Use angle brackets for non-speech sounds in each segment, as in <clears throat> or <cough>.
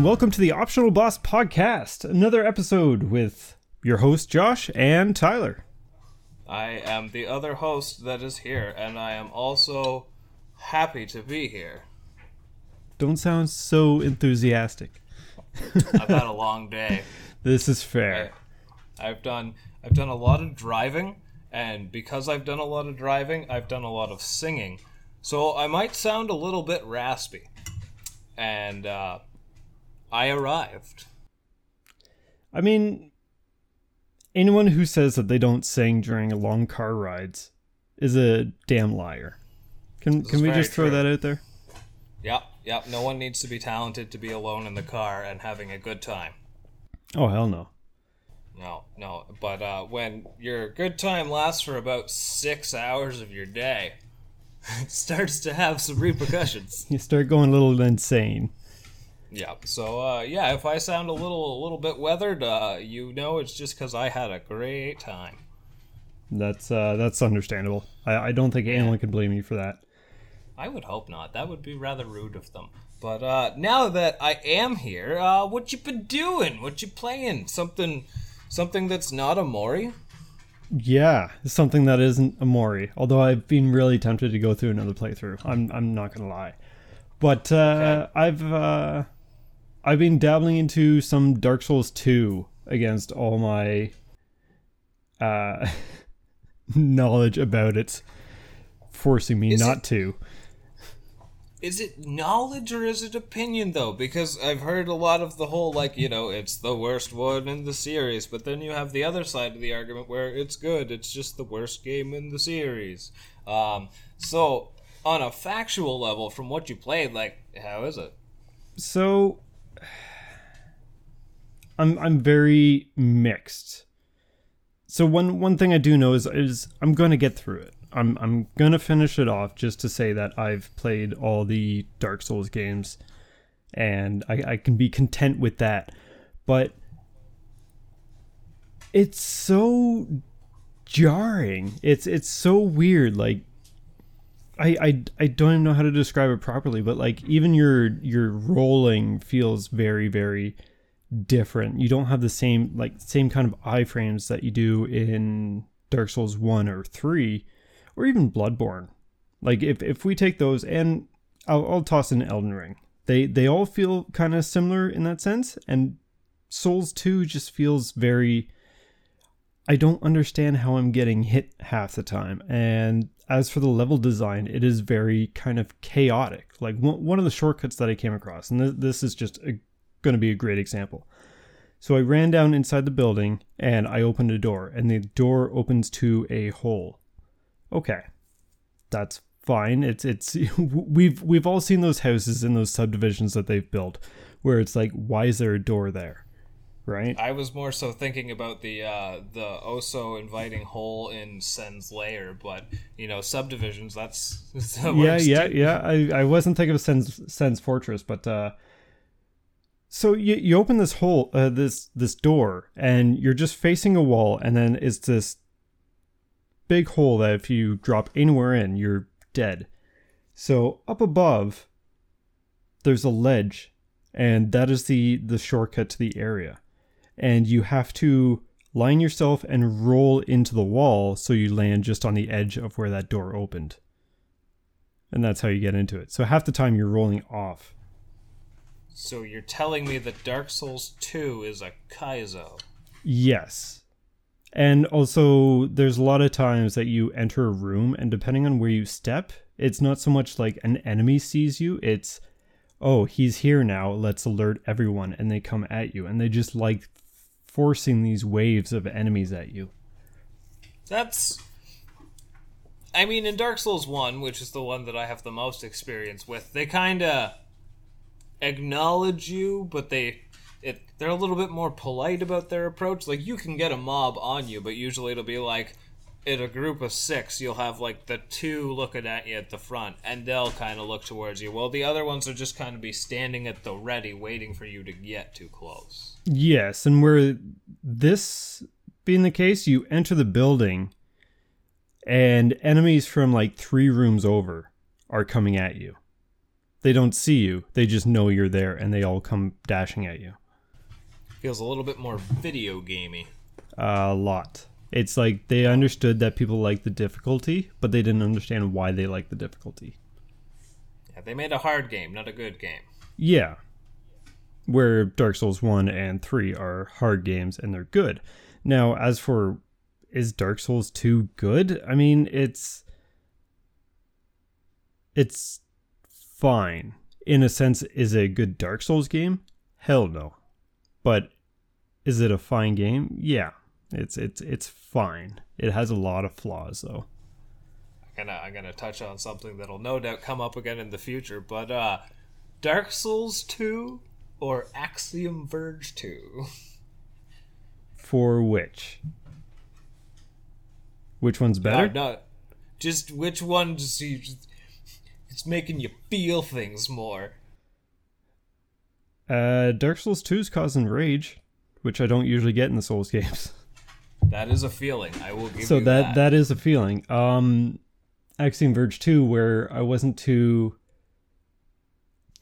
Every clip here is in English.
And welcome to the Optional Boss Podcast, another episode with your host Josh and Tyler. I am the other host that is here, and I am also happy to be here. Don't sound so enthusiastic. I've had a long day. <laughs> This is fair. I've done I've done a lot of driving, and because I've done a lot of driving, I've done a lot of singing. So I might sound a little bit raspy. And uh, I arrived. I mean, anyone who says that they don't sing during long car rides is a damn liar. Can This can we just throw true. that out there? Yep, yep. No one needs to be talented to be alone in the car and having a good time. Oh hell no. No, no. But uh, when your good time lasts for about six hours of your day, <laughs> it starts to have some repercussions. You start going a little insane. Yeah. So uh, yeah, if I sound a little a little bit weathered, uh, you know it's just because I had a great time. That's uh that's understandable. I, I don't think anyone can blame you for that. I would hope not. That would be rather rude of them. But uh, now that I am here, uh, what you been doing? What you playing? Something, something that's not Omori? Yeah, something that isn't Omori. Although I've been really tempted to go through another playthrough. I'm I'm not gonna lie, but uh, I've uh, I've been dabbling into some Dark Souls 2 against all my uh, <laughs> knowledge about it, forcing me Is not it- to. Is it knowledge or is it opinion though? Because I've heard a lot of the whole like you know it's the worst one in the series, but then you have the other side of the argument where it's good. It's just the worst game in the series. Um, so on a factual level, from what you played, like how is it? So I'm I'm very mixed. So one one thing I do know is is I'm going to get through it. I'm I'm going to finish it off just to say that I've played all the Dark Souls games and I, I can be content with that. But it's so jarring. It's it's so weird like I, I, I don't even know how to describe it properly, but like even your your rolling feels very very different. You don't have the same like same kind of iframes that you do in Dark Souls one or three, or even Bloodborne. Like if if we take those and I'll, I'll toss in Elden Ring. They they all feel kind of similar in that sense, and Souls two just feels very. I don't understand how I'm getting hit half the time. And as for the level design, it is very kind of chaotic. Like one, of the shortcuts that I came across, and th- this is just going to be a great example. So I ran down inside the building and I opened a door, and the door opens to a hole. Okay, that's fine. It's it's <laughs> we've we've all seen those houses in those subdivisions that they've built, where it's like, why is there a door there, right? I was more so thinking about the uh, the Oso inviting hole in Sen's lair, but you know subdivisions. That's, <laughs> that's yeah, yeah, yeah. I, I wasn't thinking of Sen's, Sen's Fortress, but uh, so you you open this hole, uh, this this door, and you're just facing a wall, and then it's this big hole that if you drop anywhere in, you're dead. So up above, there's a ledge, and that is the the shortcut to the area, and you have to line yourself and roll into the wall so you land just on the edge of where that door opened and that's how you get into it. So half the time you're rolling off. So you're telling me that Dark Souls 2 is a Kaizo? Yes. And also there's a lot of times that you enter a room and depending on where you step, it's not so much like an enemy sees you, it's oh, he's here now, let's alert everyone and they come at you and they just like forcing these waves of enemies at you. That's. I mean, in Dark Souls 1, which is the one that I have the most experience with, they kind of acknowledge you, but they. It, they're a little bit more polite about their approach. Like, you can get a mob on you, but usually it'll be like, in a group of six, you'll have like the two looking at you at the front, and they'll kind of look towards you. Well, the other ones are just kind of be standing at the ready, waiting for you to get too close. Yes, and where this being the case, you enter the building and enemies from like three rooms over are coming at you. They don't see you. They just know you're there and they all come dashing at you. Feels a little bit more video gamey. A lot. It's like they understood that people like the difficulty, but they didn't understand why they like the difficulty. Yeah, they made a hard game, not a good game. Yeah. Where Dark Souls 1 and 3 are hard games and they're good. Now, as for is Dark Souls 2 good? I mean, it's it's fine. In a sense, is it a good Dark Souls game? Hell no. But is it a fine game? Yeah. It's it's it's fine. It has a lot of flaws though. I'm gonna I'm gonna touch on something that'll no doubt come up again in the future, but uh Dark Souls 2 or Axiom Verge 2? <laughs> For which? Which one's better? No, no, just which one just you just, it's making you feel things more. Uh, Dark Souls 2 is causing rage, which I don't usually get in the Souls <laughs> games. That is a feeling. I will give so you that that. that is a feeling. Um, Axiom Verge 2, where I wasn't too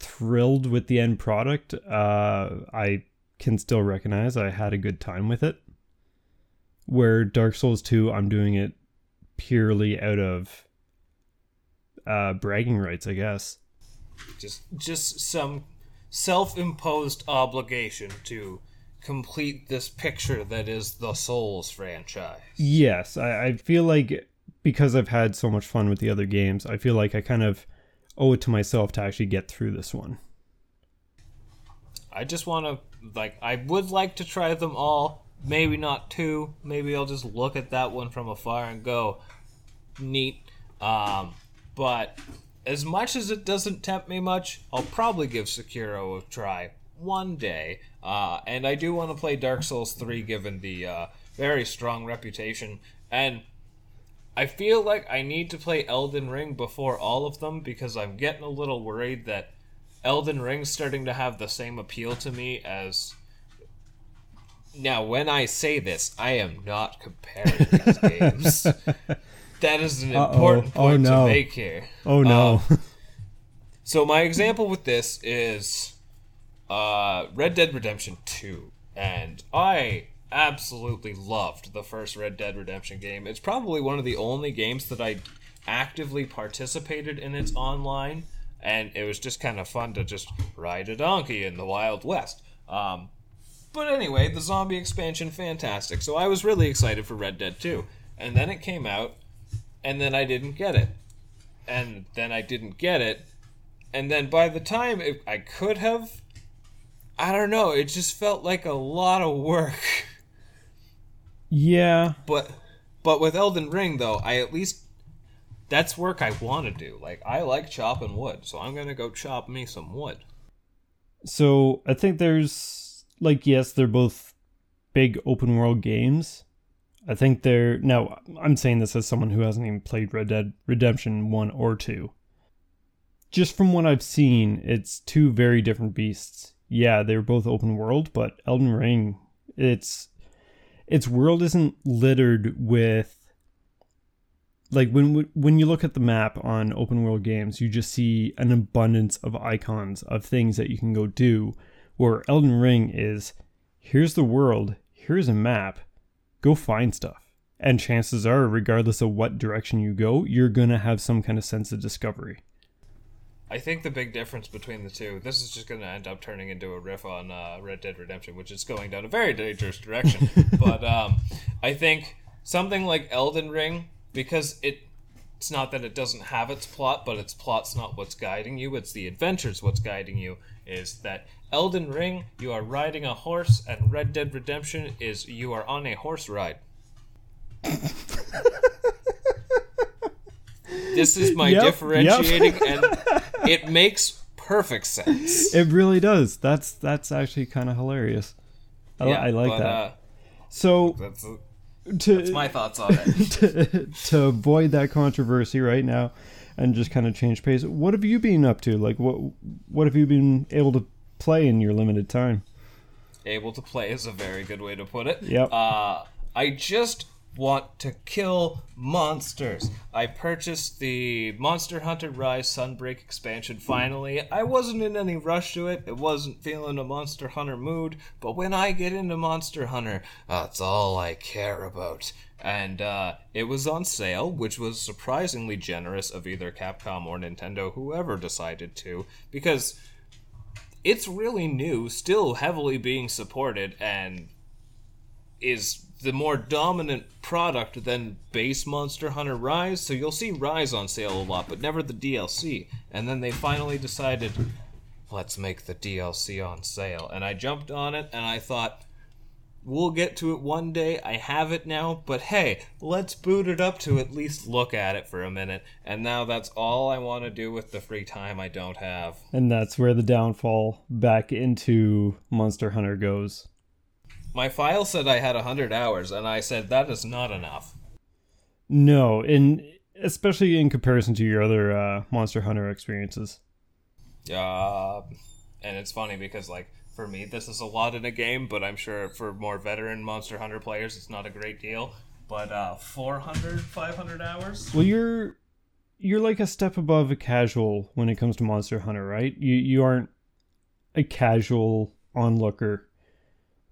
thrilled with the end product, uh, I can still recognize I had a good time with it. Where Dark Souls 2, I'm doing it purely out of uh, bragging rights, I guess. just just some self-imposed obligation to complete this picture that is the Souls franchise. Yes, I, I feel like because I've had so much fun with the other games, I feel like I kind of owe it to myself to actually get through this one. I just want to like I would like to try them all. Maybe not two. Maybe I'll just look at that one from afar and go, neat. Um, but as much as it doesn't tempt me much, I'll probably give Sekiro a try one day. Uh, and I do want to play Dark Souls 3 given the uh, very strong reputation. And I feel like I need to play Elden Ring before all of them because I'm getting a little worried that Elden Ring's starting to have the same appeal to me as. Now, when I say this, I am not comparing these <laughs> games. That is an Uh-oh. important Oh, point no. to make here. Oh no. <laughs> So my example with this is uh, Red Dead Redemption 2, and I absolutely loved the first Red Dead Redemption game. It's probably one of the only games that I actively participated in its online, and it was just kind of fun to just ride a donkey in the Wild West. Um, but anyway, the zombie expansion, fantastic. So I was really excited for Red Dead 2. And then it came out, and then I didn't get it. And then I didn't get it. And then by the time it, I could have, I don't know, it just felt like a lot of work. yeah. But but with Elden Ring though, I at least that's work I want to do. Like I like chopping wood, so I'm gonna go chop me some wood. So I think there's like yes, they're both big open world games. I think they're now I'm saying this as someone who hasn't even played Red Dead Redemption 1 or 2. Just from what I've seen, it's two very different beasts. Yeah, they're both open world, but Elden Ring, it's its world isn't littered with like when when you look at the map on open world games, you just see an abundance of icons of things that you can go do. Where Elden Ring is, here's the world, here's a map, go find stuff. And chances are, regardless of what direction you go, you're gonna have some kind of sense of discovery. I think the big difference between the two, this is just going to end up turning into a riff on uh, Red Dead Redemption, which is going down a very dangerous direction. <laughs> but um, I think something like Elden Ring, because it it's not that it doesn't have its plot, but its plot's not what's guiding you, it's the adventures what's guiding you, is that Elden Ring, you are riding a horse, and Red Dead Redemption is you are on a horse ride. this is my Yep, differentiating, and it makes perfect sense. It really does. That's that's actually kind of hilarious. I, li- I like but, that. Uh, so that's, to that's my thoughts on <laughs> it. to, to avoid that controversy right now and just kind of change pace what have you been up to like what what have you been able to play in your limited time Able to play is a very good way to put it. Yep. Uh, I just want to kill monsters. I purchased the Monster Hunter Rise Sunbreak expansion finally. I wasn't in any rush to it. It wasn't feeling a Monster Hunter mood, but when I get into Monster Hunter, that's all I care about. And uh, it was on sale, which was surprisingly generous of either Capcom or Nintendo, whoever decided to, because it's really new, still heavily being supported, and is the more dominant product than base Monster Hunter Rise. So you'll see Rise on sale a lot, but never the DLC. And then they finally decided, let's make the DLC on sale. And I jumped on it and I thought, we'll get to it one day. I have it now, but hey, let's boot it up to at least look at it for a minute. And now that's all I want to do with the free time I don't have. And that's where the downfall back into Monster Hunter goes. My file said I had 100 hours, and I said that is not enough. No, and especially in comparison to your other uh, Monster Hunter experiences. Uh, and it's funny because, like, for me, this is a lot in a game, but I'm sure for more veteran Monster Hunter players, it's not a great deal. But uh, 400, 500 hours? Well, you're you're like a step above a casual when it comes to Monster Hunter, right? You you aren't a casual onlooker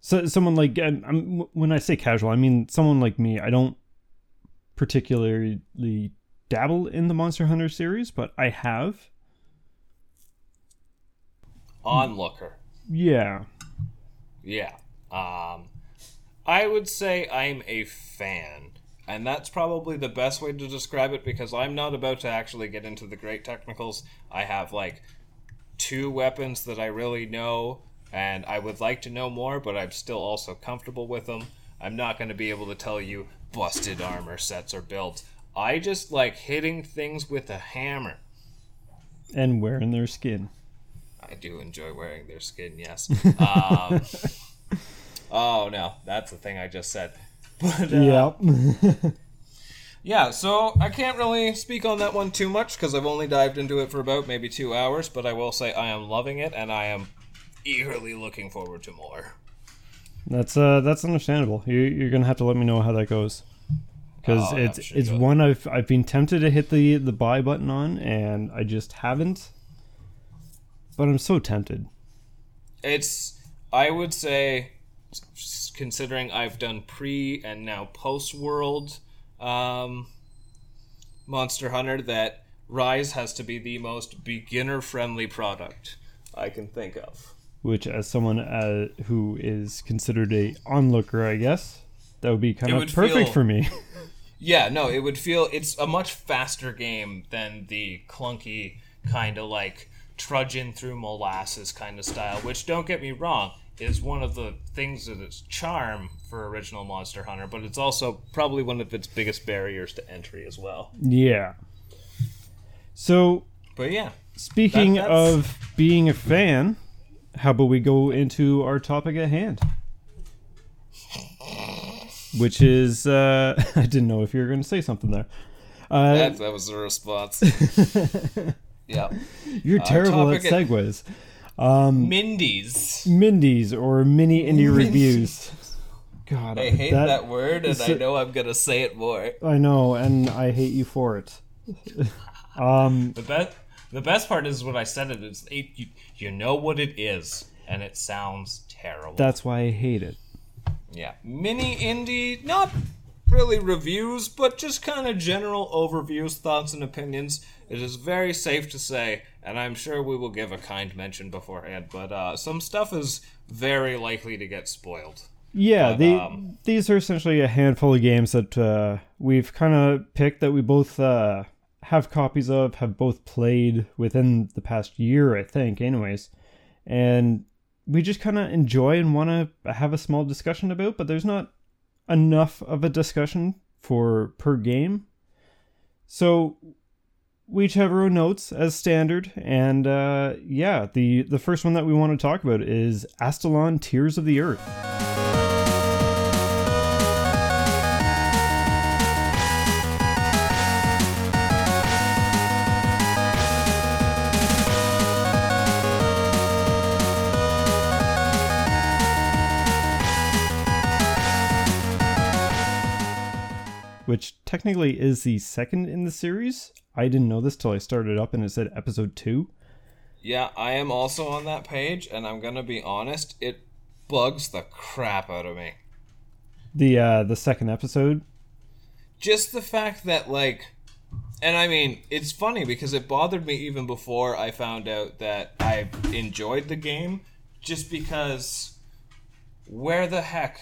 so someone like I'm, I'm, when I say casual, I mean someone like me. I don't particularly dabble in the Monster Hunter series, but I have. Onlooker. Yeah. Yeah. Um, I would say I'm a fan. And that's probably the best way to describe it because I'm not about to actually get into the great technicals. I have like two weapons that I really know and I would like to know more, but I'm still also comfortable with them. I'm not going to be able to tell you busted armor sets are built. I just like hitting things with a hammer. And wearing their skin. I do enjoy wearing their skin, yes. um, <laughs> oh, no, that's the thing I just said. <laughs> But, uh, yep. <laughs> yeah, so I can't really speak on that one too much because I've only dived into it for about maybe two hours, but I will say I am loving it and I am eagerly looking forward to more. That's uh that's understandable. You you're gonna have to let me know how that goes because oh, it's it's one I've I've been tempted to hit the the buy button on and I just haven't. But I'm so tempted. It's I would say considering I've done pre and now post world um, Monster Hunter that Rise has to be the most beginner friendly product I can think of which as someone uh, who is considered a onlooker, I guess that would be kind it of perfect feel, for me. <laughs> yeah, no, it would feel it's a much faster game than the clunky kind of like trudging through molasses kind of style. Which don't get me wrong, is one of the things that its charm for original Monster Hunter, but it's also probably one of its biggest barriers to entry as well. Yeah. So, but yeah. Speaking that, of being a fan, how about we go into our topic at hand? Which is, uh, <laughs> I didn't know if you were going to say something there. Uh, that, that was the response. <laughs> yeah. You're terrible at segues. Um, Mindie's. Mindie's or mini indie reviews. God, I hate that, that word, and I know I'm gonna say it more. I know, and I hate you for it. <laughs> um, the best, the best part is when I said it. It's it, you, you know what it is, and it sounds terrible. That's why I hate it. Yeah, mini indie, not really reviews, but just kind of general overviews, thoughts, and opinions. It is very safe to say, and I'm sure we will give a kind mention beforehand, but uh, some stuff is very likely to get spoiled. Yeah, but, the, um, these are essentially a handful of games that uh, we've kind of picked that we both uh, have copies of, have both played within the past year, I think, anyways. And we just kind of enjoy and want to have a small discussion about, but there's not enough of a discussion for per game. So we each have our own notes as standard, and uh, yeah, the the first one that we want to talk about is Astalon: Tears of the Earth. Which technically is the second in the series. I didn't know this till I started up and it said episode two. Yeah, I am also on that page, and I'm gonna be honest, it bugs the crap out of me. The uh the second episode. Just the fact that like and I mean, it's funny because it bothered me even before I found out that I enjoyed the game, just because where the heck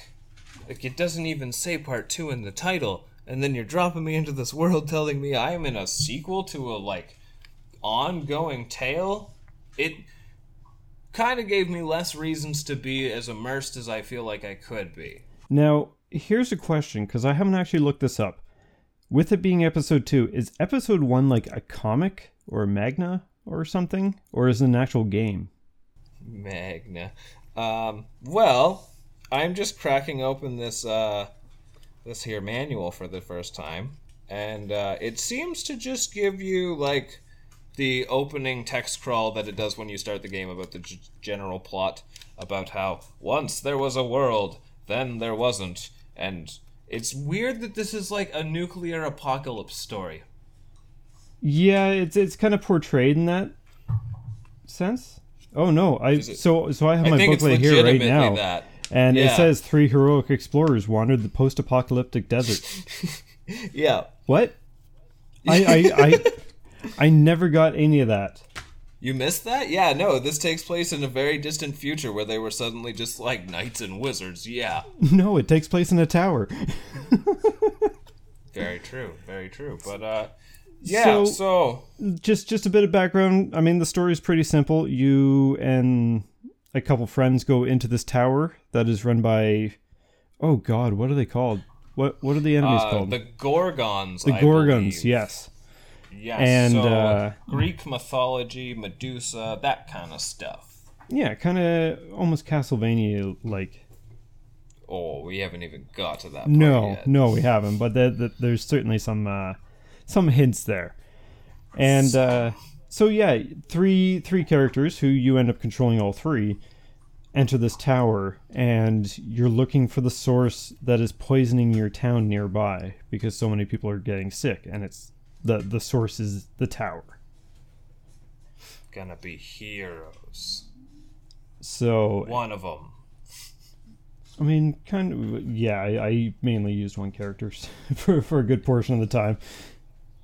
like it doesn't even say part 2 in the title and then you're dropping me into this world telling me I am in a sequel to a like ongoing tale. It kind of gave me less reasons to be as immersed as I feel like I could be. Now, here's a question because I haven't actually looked this up. With it being episode two, is episode one like a comic or a magna or something, or is it an actual game? Magna. Um, well, I'm just cracking open this uh, this here manual for the first time, and uh, it seems to just give you like the opening text crawl that it does when you start the game about the g- general plot about how once there was a world, then there wasn't, and it's weird that this is like a nuclear apocalypse story. Yeah, it's it's kind of portrayed in that sense. Oh no, I so so I have my booklet here right now, that. And it says three heroic explorers wandered the post-apocalyptic desert. <laughs> Yeah. what? I I I, <laughs> I never got any of that. You missed that? Yeah, no, this takes place in a very distant future where they were suddenly just like knights and wizards. Yeah. <laughs> No, it takes place in a tower. Very true. Very true. But uh yeah, So- so, just just a bit of background. I mean, the story is pretty simple. You and a couple friends go into this tower that is run by, oh God, what are they called? What what are the enemies uh, called? the Gorgons. The I Gorgons, believe. yes. Yes. And, so, uh, Greek mythology, Medusa, that kind of stuff. Yeah, kind of almost Castlevania like. Oh, we haven't even got to that No, yet. no, we haven't. But the, the, there's certainly some uh, some hints there, and uh, so yeah, three three characters who you end up controlling all three enter this tower, and you're looking for the source that is poisoning your town nearby because so many people are getting sick, and it's the the source is the tower. Gonna be heroes. So One of them. I mean, kind of yeah. I, I mainly used one character <laughs> for for a good portion of the time.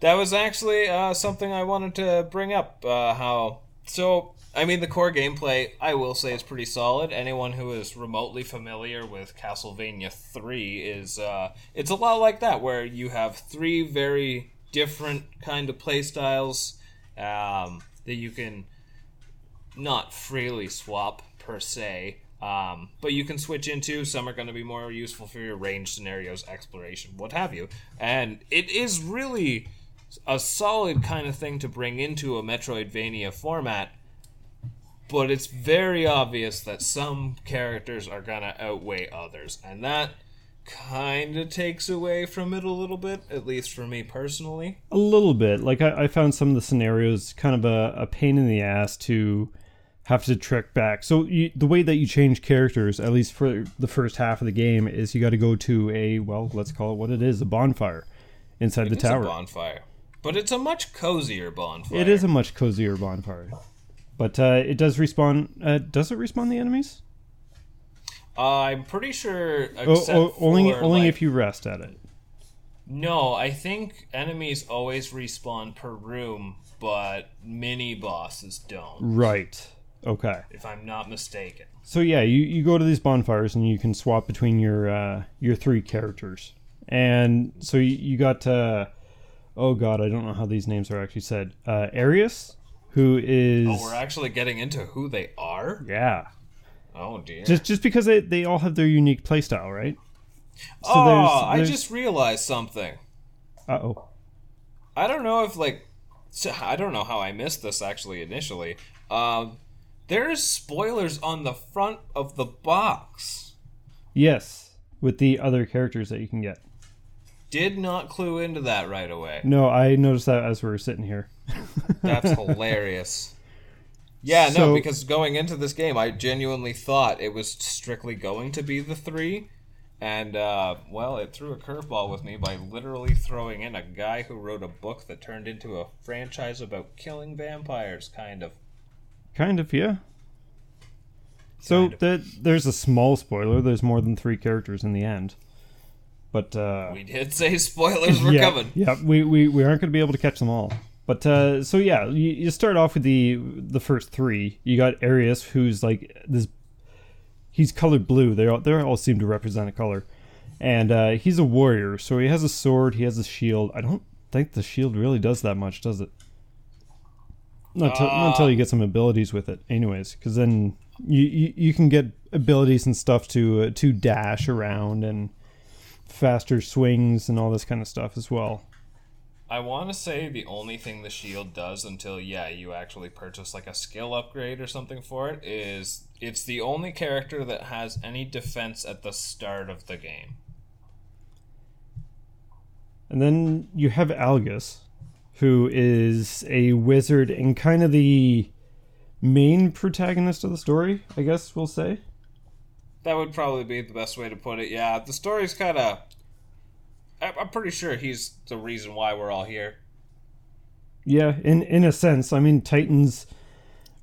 That was actually uh, something I wanted to bring up. Uh, how so? I mean, the core gameplay I will say is pretty solid. Anyone who is remotely familiar with Castlevania Three is uh, it's a lot like that, where you have three very different kind of play styles um, that you can not freely swap per se. Um, but you can switch into some are going to be more useful for your range scenarios, exploration, what have you. And it is really a solid kind of thing to bring into a Metroidvania format. But it's very obvious that some characters are going to outweigh others. And that kind of takes away from it a little bit, at least for me personally. A little bit. Like I, I found some of the scenarios kind of a, a pain in the ass to have to trick back. So you, the way that you change characters, at least for the first half of the game, is you got to go to a well, let's call it what it is, a bonfire inside the It's a tower. bonfire. But it's a much cozier bonfire. It is a much cozier bonfire, but uh, it does respawn. Uh, does it respawn the enemies? Uh, I'm pretty sure. Oh, oh, only for, only like- if you rest at it. No, I think enemies always respawn per room, but mini bosses don't. Right. Okay. If I'm not mistaken. So yeah, you, you go to these bonfires and you can swap between your uh, your three characters, and so you, you got uh, oh god, I don't know how these names are actually said. Uh, Arias, who is Oh, we're actually getting into who they are. yeah, Oh dear. just just because they, they all have their unique playstyle, right? So oh, there's- I just realized something. Uh oh. I don't know if like, so- I don't know how I missed this actually initially. Um, there's spoilers on the front of the box. Yes, with the other characters that you can get. Did not clue into that right away. No, I noticed that as we were sitting here. <laughs> That's <laughs> hilarious. Yeah, no, So- because going into this game, I genuinely thought it was strictly going to be the three, And, uh, well, it threw a curveball with me by literally throwing in a guy who wrote a book that turned into a franchise about killing vampires, kind of. Kind of, yeah. So Kind of. that there's a small spoiler. There's more than three characters in the end, but uh, We did say spoilers <laughs> were yeah, coming. yeah, we, we, we aren't going to be able to catch them all. But uh, so yeah, you, you start off with the the first three. You got Arias, who's like this. He's colored blue. They all they all seem to represent a color, and uh, he's a warrior. So he has a sword. He has a shield. I don't think the shield really does that much, does it? Not, till not until you get some abilities with it, anyways. Because then you, you you can get abilities and stuff to uh, to dash around and faster swings and all this kind of stuff as well. I want to say the only thing the shield does until, yeah, you actually purchase like a skill upgrade or something for it is it's the only character that has any defense at the start of the game. And then you have Algus, who is a wizard and kind of the main protagonist of the story, I guess we'll say. That would probably be the best way to put it. Yeah, the story's kind of. I'm pretty sure he's the reason why we're all here. Yeah, in in a sense. I mean, Titans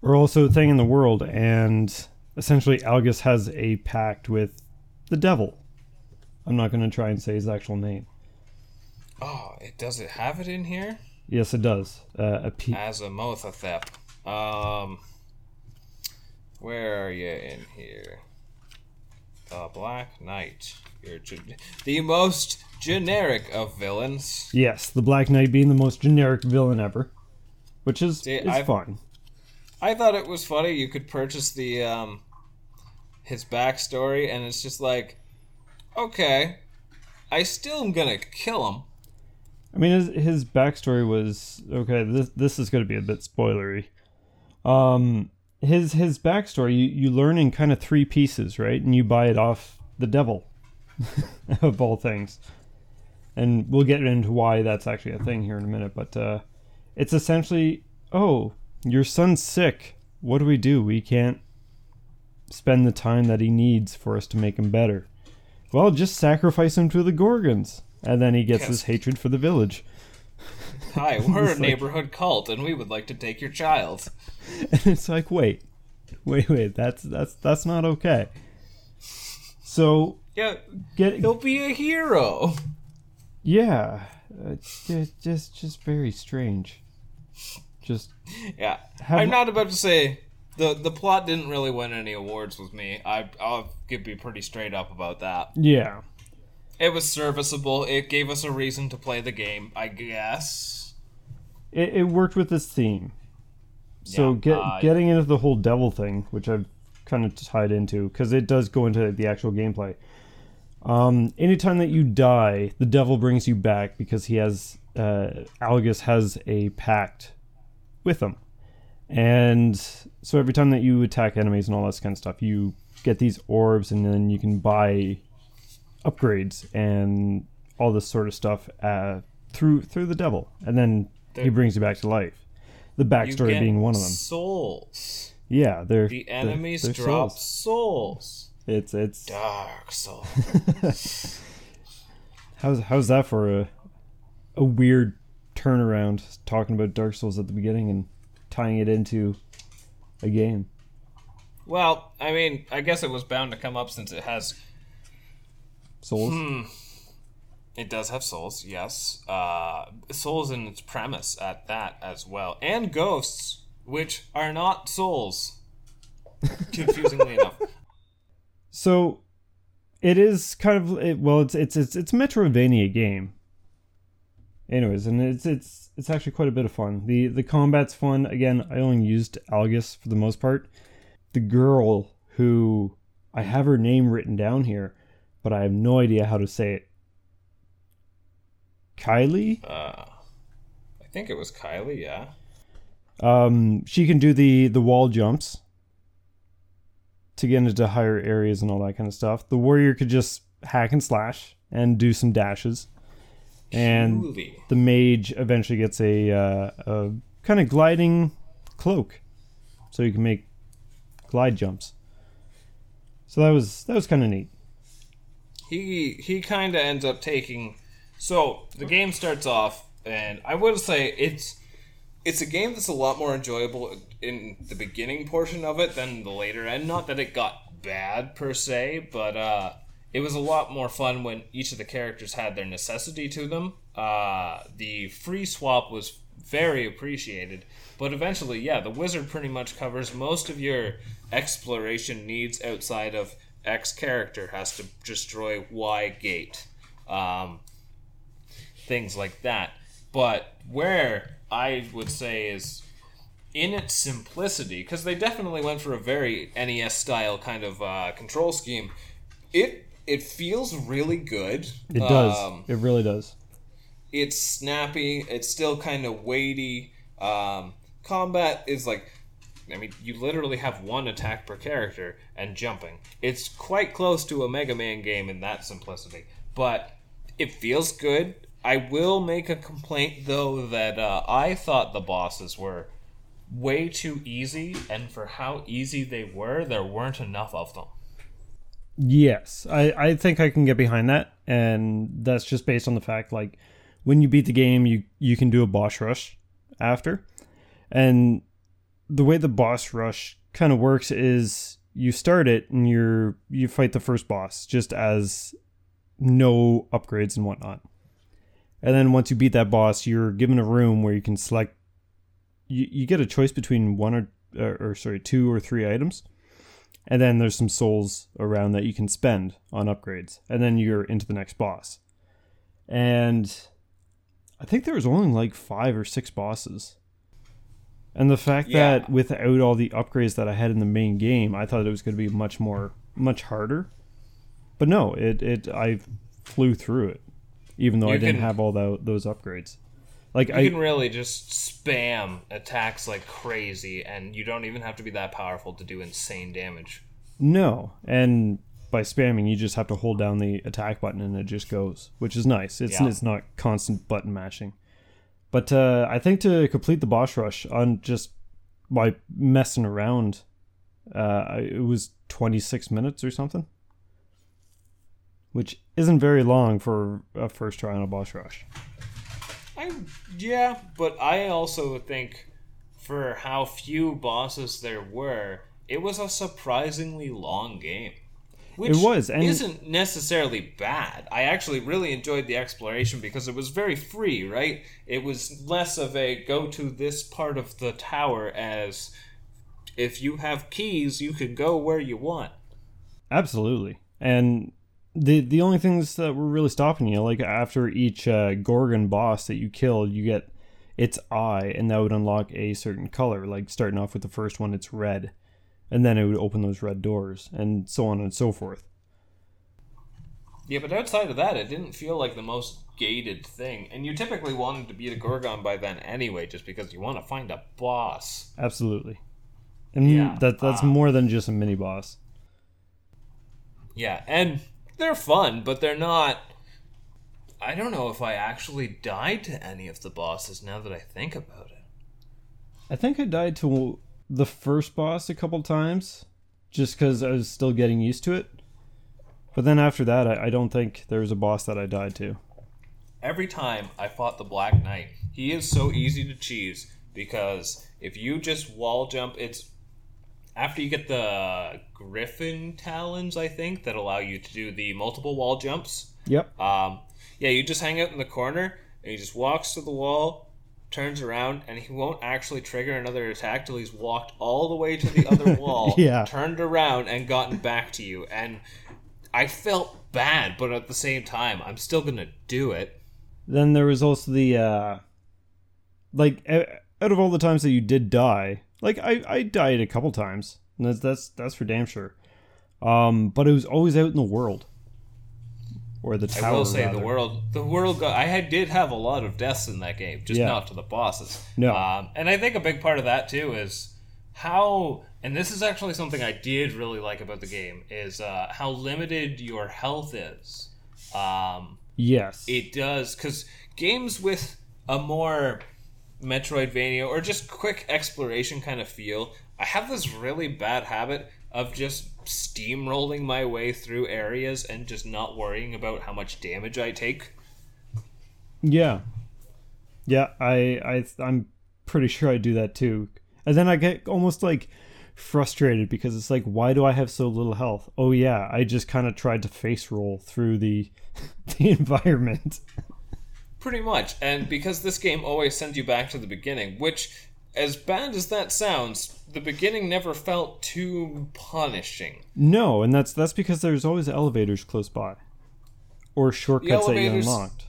are also a thing in the world, and essentially Algus has a pact with the devil. I'm not going to try and say his actual name. Oh, it does it have it in here? Yes, it does. Uh, a P- Azamothethep. Um, where are you in here? The Black Knight. The most generic of villains. yes, the Black Knight being the most generic villain ever, which is, See, is I've- fun. I thought it was funny. You could purchase the um, his backstory, and it's just like, okay, I still am gonna kill him. I mean, his his backstory was okay. This this is going to be a bit spoilery. Um, his his backstory you, you learn in kind of three pieces, right? And you buy it off the devil, <laughs> of all things. And we'll get into why that's actually a thing here in a minute. But uh, it's essentially, oh, your son's sick. What do we do? We can't spend the time that he needs for us to make him better. Well, just sacrifice him to the Gorgons. And then he gets Yes. this hatred for the village. Hi, <laughs> we're a like- neighborhood cult, and we would like to take your child. <laughs> And it's like, wait, wait, wait, that's that's that's not okay. So Yeah, get he'll be a hero. yeah, uh, ju- just just very strange. Just Yeah, I'm not about to say the the plot didn't really win any awards with me. I I'll give be pretty straight up about that. yeah, It was serviceable. It gave us a reason to play the game, I guess. it, it worked with this theme. So Yeah, get uh, getting into the whole devil thing, which I've kind of tied into because it does go into the actual gameplay. Um, anytime that you die, the devil brings you back because he has uh, Algus has a pact with him, and so every time that you attack enemies and all that kind of stuff, you get these orbs, and then you can buy upgrades and all this sort of stuff uh, through through the devil, and then he brings you back to life. The backstory being one of them. Souls. Yeah, they're The they're- enemies they're drop souls. souls. It's it's Dark Souls. <laughs> how's how's that for a a weird turnaround talking about Dark Souls at the beginning and tying it into a game. well, I mean, I guess it was bound to come up since it has Souls. Hmm. It does have souls, yes. Uh, souls in its premise at that as well, and ghosts, which are not souls. <laughs> Confusingly enough, So it is kind of it, well, it's it's it's it's a Metroidvania game. Anyways, and it's it's it's actually quite a bit of fun. the The combat's fun. Again, I only used Algus for the most part. The girl who I have her name written down here, but I have no idea how to say it. Kylie. uh, I think it was Kylie. Yeah, Um, she can do the the wall jumps to get into higher areas and all that kind of stuff. The warrior could just hack and slash and do some dashes, and Kylie. the mage eventually gets a, uh, a kind of gliding cloak, so you can make glide jumps. So that was that was kind of neat. he he kind of ends up taking. So the game starts off, and I would say it's it's a game that's a lot more enjoyable in the beginning portion of it than the later end. Not that it got bad per se, but uh, it was a lot more fun when each of the characters had their necessity to them. Uh, the free swap was very appreciated, but eventually, yeah, the wizard pretty much covers most of your exploration needs outside of X character has to destroy Y gate, um, things like that. But where I would say is in its simplicity, because they definitely went for a very NES style kind of uh, control scheme. It it feels really good. It does. Um, it really does. it's snappy. It's still kind of weighty. Um, combat is like, I mean, you literally have one attack per character and jumping. It's quite close to a Mega Man game in that simplicity, but it feels good. I will make a complaint though that uh, I thought the bosses were way too easy, and for how easy they were, there weren't enough of them. Yes, I, I think I can get behind that, and that's just based on the fact like when you beat the game, you you can do a boss rush after, and the way the boss rush kind of works is you start it and you're you fight the first boss just as no upgrades and whatnot, and then once you beat that boss, you're given a room where you can select. You you get a choice between one or or, or sorry two or three items. And then there's some souls around that you can spend on upgrades. And then you're into the next boss. And i think there was only like five or six bosses. And the fact Yeah. that without all the upgrades that i had in the main game i thought it was going to be much more much harder. But no it, it i flew through it even though i didn't can- have all tho- those upgrades like You i can really just spam attacks like crazy, and you don't even have to be that powerful to do insane damage. No, and by spamming, you just have to hold down the attack button and it just goes, which is nice. It's Yeah. it's not constant button mashing. But uh, I think to complete the boss rush on just by messing around, uh, it was 26 minutes or something, which isn't very long for a first try on a boss rush. I yeah, but I also think for how few bosses there were, it was a surprisingly long game. Which It was, and- isn't necessarily bad. I actually really enjoyed the exploration because it was very free, right? It was less of a go to this part of the tower as if you have keys, you can go where you want. Absolutely. And the the only things that were really stopping you, like after each uh, Gorgon boss that you killed, you get its eye, and that would unlock a certain color. Like starting off with the first one, it's red, and then it would open those red doors, and so on and so forth. Yeah, but outside of that, it didn't feel like the most gated thing. And you typically wanted to beat a Gorgon by then anyway, just because you want to find a boss. Absolutely. And Yeah, that that's uh, more than just a mini boss. Yeah, and they're fun, but they're not. I don't know if I actually died to any of the bosses now that I think about it. I think I died to the first boss a couple times, just because I was still getting used to it. But then after that, I, I don't think there was a boss that I died to. Every time I fought the Black Knight, he is so easy to cheese because if you just wall jump, it's after you get the Griffin talons, I think, that allow you to do the multiple wall jumps. Yep. Um, yeah, you just hang out in the corner and he just walks to the wall, turns around, and he won't actually trigger another attack till he's walked all the way to the other <laughs> wall, Yeah. turned around, and gotten back to you. And I felt bad, but at the same time, I'm still gonna do it. Then there was also the uh like out of all the times that you did die, like I I died a couple times. And that's that's that's for damn sure. Um but it was always out in the world. Or the tower. I will say the world, the world. Got, I had, did have a lot of deaths in that game, just Yeah. not to the bosses. No. um, and I think a big part of that too is how, and this is actually something I did really like about the game is uh, how limited your health is. Um, Yes. it does because games with a more Metroidvania or just quick exploration kind of feel, I have this really bad habit of just steamrolling my way through areas and just not worrying about how much damage I take. Yeah. Yeah, I I I'm pretty sure I do that too. And then I get almost like frustrated because it's like why do I have so little health? Oh yeah, I just kind of tried to face roll through the <laughs> the environment. <laughs> Pretty much. And because this game always sends you back to the beginning, which as bad as that sounds, the beginning never felt too punishing. No, and that's that's because there's always elevators close by. Or shortcuts that you unlocked.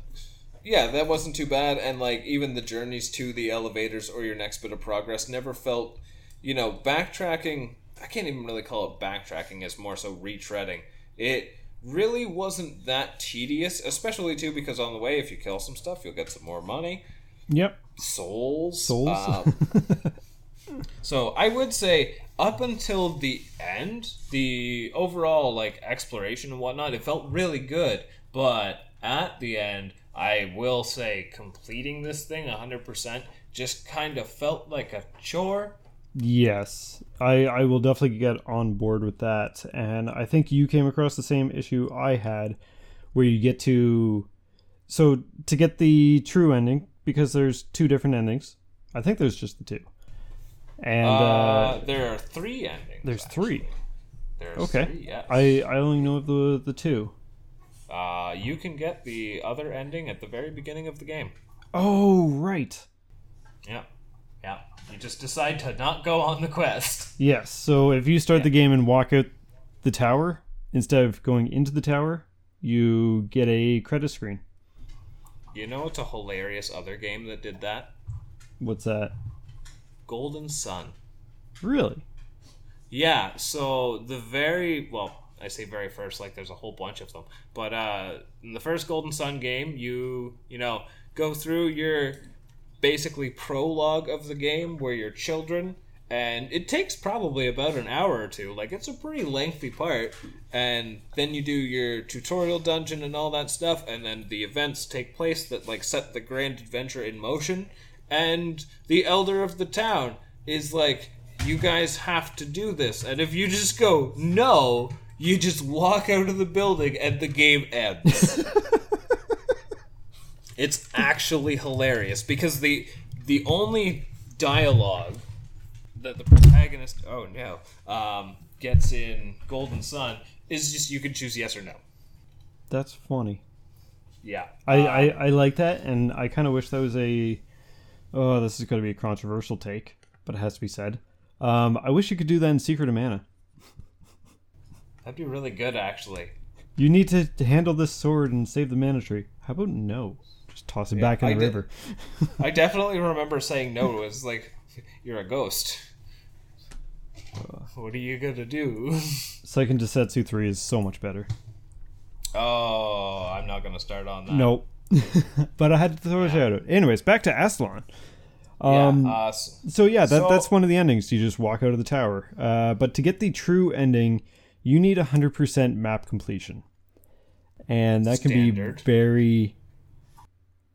Yeah, that wasn't too bad, and like even the journeys to the elevators or your next bit of progress never felt, you know, backtracking. I can't even really call it backtracking; it's more so retreading. It really wasn't that tedious, especially too because on the way, if you kill some stuff, you'll get some more money, Yep. souls, Souls. um, <laughs> so I would say up until the end, the overall like exploration and whatnot, it felt really good. But at the end, I will say completing this thing 100% just kind of felt like a chore. Yes, I, I will definitely get on board with that. And I think you came across the same issue I had, where you get to. So, to get the true ending, because there's two different endings, I think there's just the two. And uh, Uh, there are three endings. there's actually. three. There's Okay. three, yes. I, I only know of the, the two. Uh, you can get the other ending at the very beginning of the game. Oh, right. Yeah. Yeah. You just decide to not go on the quest. Yes. So, if you start the game and walk out the tower, instead of going into the tower, you get a credit screen. You know it's a hilarious other game that did that? What's that? Golden Sun. Really? Yeah, so the very well, I say very first, like there's a whole bunch of them. But uh in the first Golden Sun game, you you know, go through your basically prologue of the game where you're children and it takes probably about an hour or two. Like it's a pretty lengthy part. And then you do your tutorial dungeon and all that stuff, and then the events take place that like set the grand adventure in motion. And the elder of the town is like, You guys have to do this. And if you just go, no, you just walk out of the building and the game ends. <laughs> it's actually hilarious because the the only dialogue that the protagonist oh no um, gets in Golden Sun is just you can choose yes or no. That's funny. Yeah, I, I, I like that, and I kind of wish that was a. Oh, this is going to be a controversial take, but it has to be said. Um, I wish you could do that in Secret of Mana. that'd be really good actually. You need to, to handle this sword and save the mana tree. How about no? Just toss it back in I the did- river. <laughs> I definitely remember saying no. It was like you're a ghost. What are you gonna do? <laughs> Seiken Densetsu 3 is so much better. Oh, I'm not gonna start on that. Nope. <laughs> but I had to throw a shout out. Anyways, back to Astalon. Yeah, Um, uh, s- So yeah, that, So- that's one of the endings. You just walk out of the tower. Uh, but to get the true ending, you need 100% map completion, and that can be very,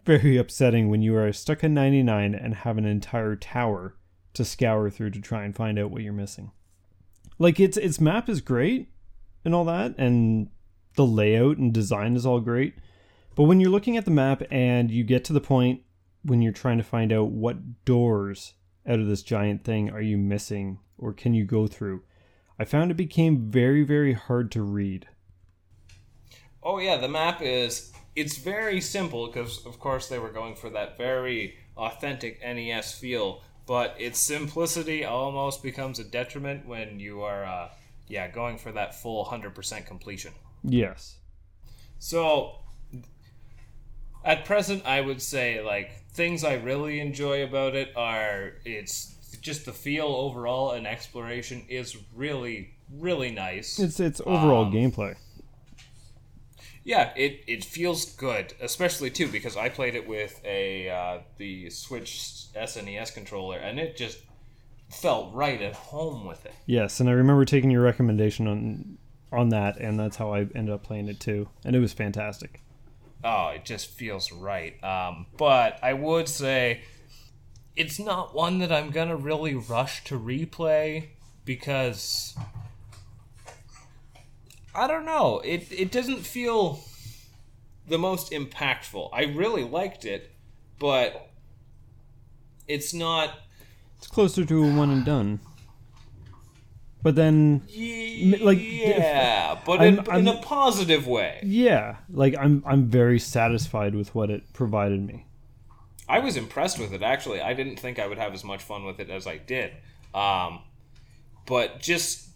very upsetting when you are stuck in 99 and have an entire tower to scour through to try and find out what you're missing. Like its its map is great and all that, and the layout and design is all great. But when you're looking at the map and you get to the point when you're trying to find out what doors out of this giant thing are you missing or can you go through, I found it became very, very hard to read. Oh yeah, the map is it's very simple because of course they were going for that very authentic NES feel, but its simplicity almost becomes a detriment when you are uh, yeah going for that full hundred percent completion. Yes. So at present, I would say like things I really enjoy about it are it's just the feel overall and exploration is really really nice. It's it's overall Um, gameplay. Yeah, it, it feels good, especially too because I played it with a uh, the Switch SNES controller, and it just felt right at home with it. Yes, and I remember taking your recommendation on on that and that's how I ended up playing it too. And it was fantastic. Oh, it just feels right. Um, but I would say it's not one that I'm gonna really rush to replay because I don't know. It it doesn't feel the most impactful. I really liked it, but it's not. It's closer to a one and done. But then, Yeah, like, yeah, but I'm- in, in I'm- a positive way. yeah, like I'm I'm very satisfied with what it provided me. I was impressed with it actually. I didn't think I would have as much fun with it as I did. Um, but just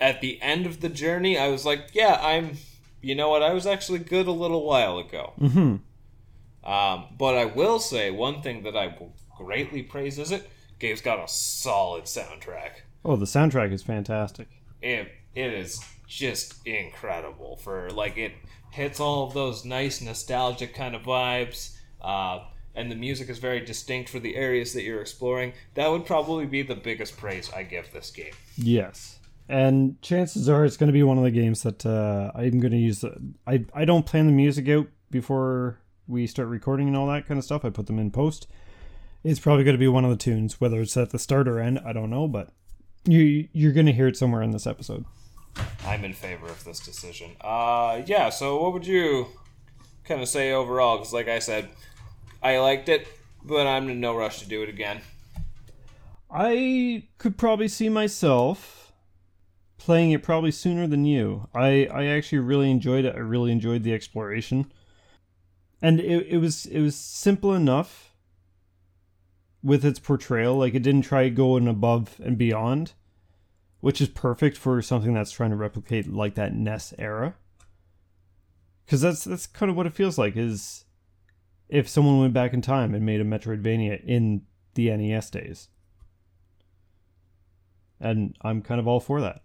at the end of the journey, I was like, yeah, I'm. You know what? I was actually good a little while ago. Mm-hmm. Um, but I will say one thing that I will greatly praise is it. Game's got a solid soundtrack. Oh, the soundtrack is fantastic. It it is just incredible for like it hits all of those nice nostalgic kind of vibes. Uh, and the music is very distinct for the areas that you're exploring. That would probably be the biggest praise I give this game. Yes. And chances are it's going to be one of the games that uh, I'm going to use. The, I, I don't plan the music out before we start recording and all that kind of stuff. I put them in post. It's probably going to be one of the tunes, whether it's at the start or end, I don't know, but you, you're going to hear it somewhere in this episode. I'm in favor of this decision. Uh, yeah. So what would you kind of say overall? Because like I said, I liked it, but I'm in no rush to do it again. I could probably see myself playing it probably sooner than you. I, I actually really enjoyed it. I really enjoyed the exploration. And it, it was it was simple enough with its portrayal. Like it didn't try going above and beyond, which is perfect for something that's trying to replicate like that NES era. Cause that's that's kind of what it feels like is if someone went back in time and made a Metroidvania in the NES days and I'm kind of all for that.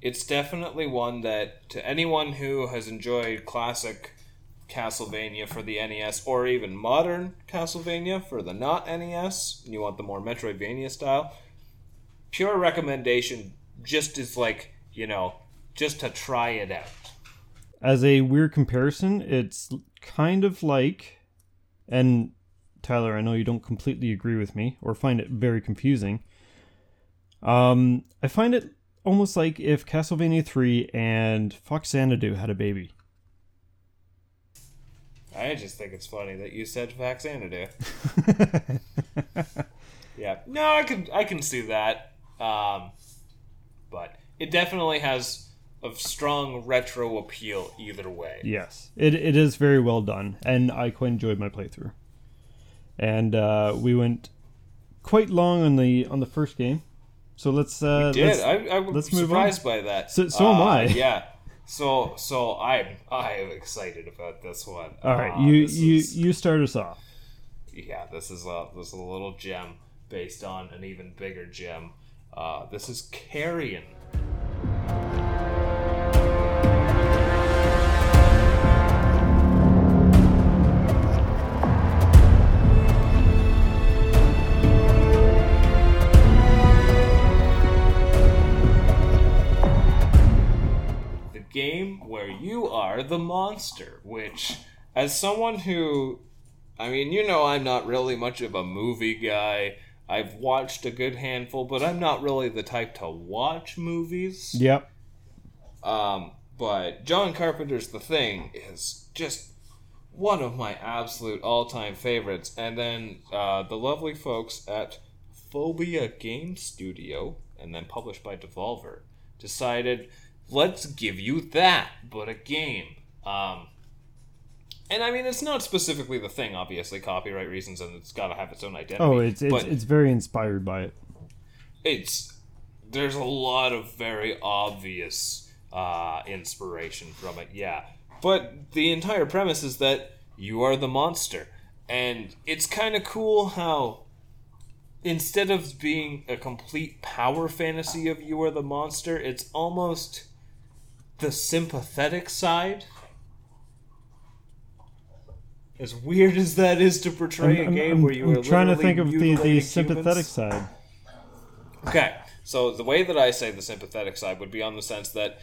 It's definitely one that to anyone who has enjoyed classic Castlevania for the NES or even modern Castlevania for the not NES, and you want the more Metroidvania style, pure recommendation just is like, you know, just to try it out. As a weird comparison, it's kind of like, and Tyler, I know you don't completely agree with me or find it very confusing. Um, I find it almost like if Castlevania 3 and Faxanadu had a baby. I just think it's funny that you said Faxanadu. <laughs> Yeah, no, I can I can see that, um, but it definitely has a strong retro appeal either way. Yes, it, it is very well done, and I quite enjoyed my playthrough. And uh, we went quite long on the on the first game, so let's uh, Did let's, I? Was let's move surprised by that. So- so am Uh, I. <laughs> Yeah. So so I'm I am excited about this one. all right. Uh, you you is- you start us off. yeah, this is a this is a little gem based on an even bigger gem. Uh, this is Carrion. You are the monster, which, as someone who I mean, you know, I'm not really much of a movie guy. I've watched a good handful, but I'm not really the type to watch movies. Yep. Um, but John Carpenter's The Thing is just one of my absolute all-time favorites. And then uh, the lovely folks at Phobia Game Studio, and then published by Devolver, decided let's give you that, but a game. Um, and I mean, it's not specifically the thing, obviously, copyright reasons, and it's got to have its own identity. Oh, it's it's, it's very inspired by it. it's there's a lot of very obvious uh, inspiration from it, yeah. But the entire premise is that you are the monster, and it's kind of cool how instead of being a complete power fantasy of you are the monster, it's almost the sympathetic side. As weird as that is to portray I'm, a game I'm- where you I'm are trying to think of the, the sympathetic humans. side. Okay, so the way that I say the sympathetic side would be on the sense that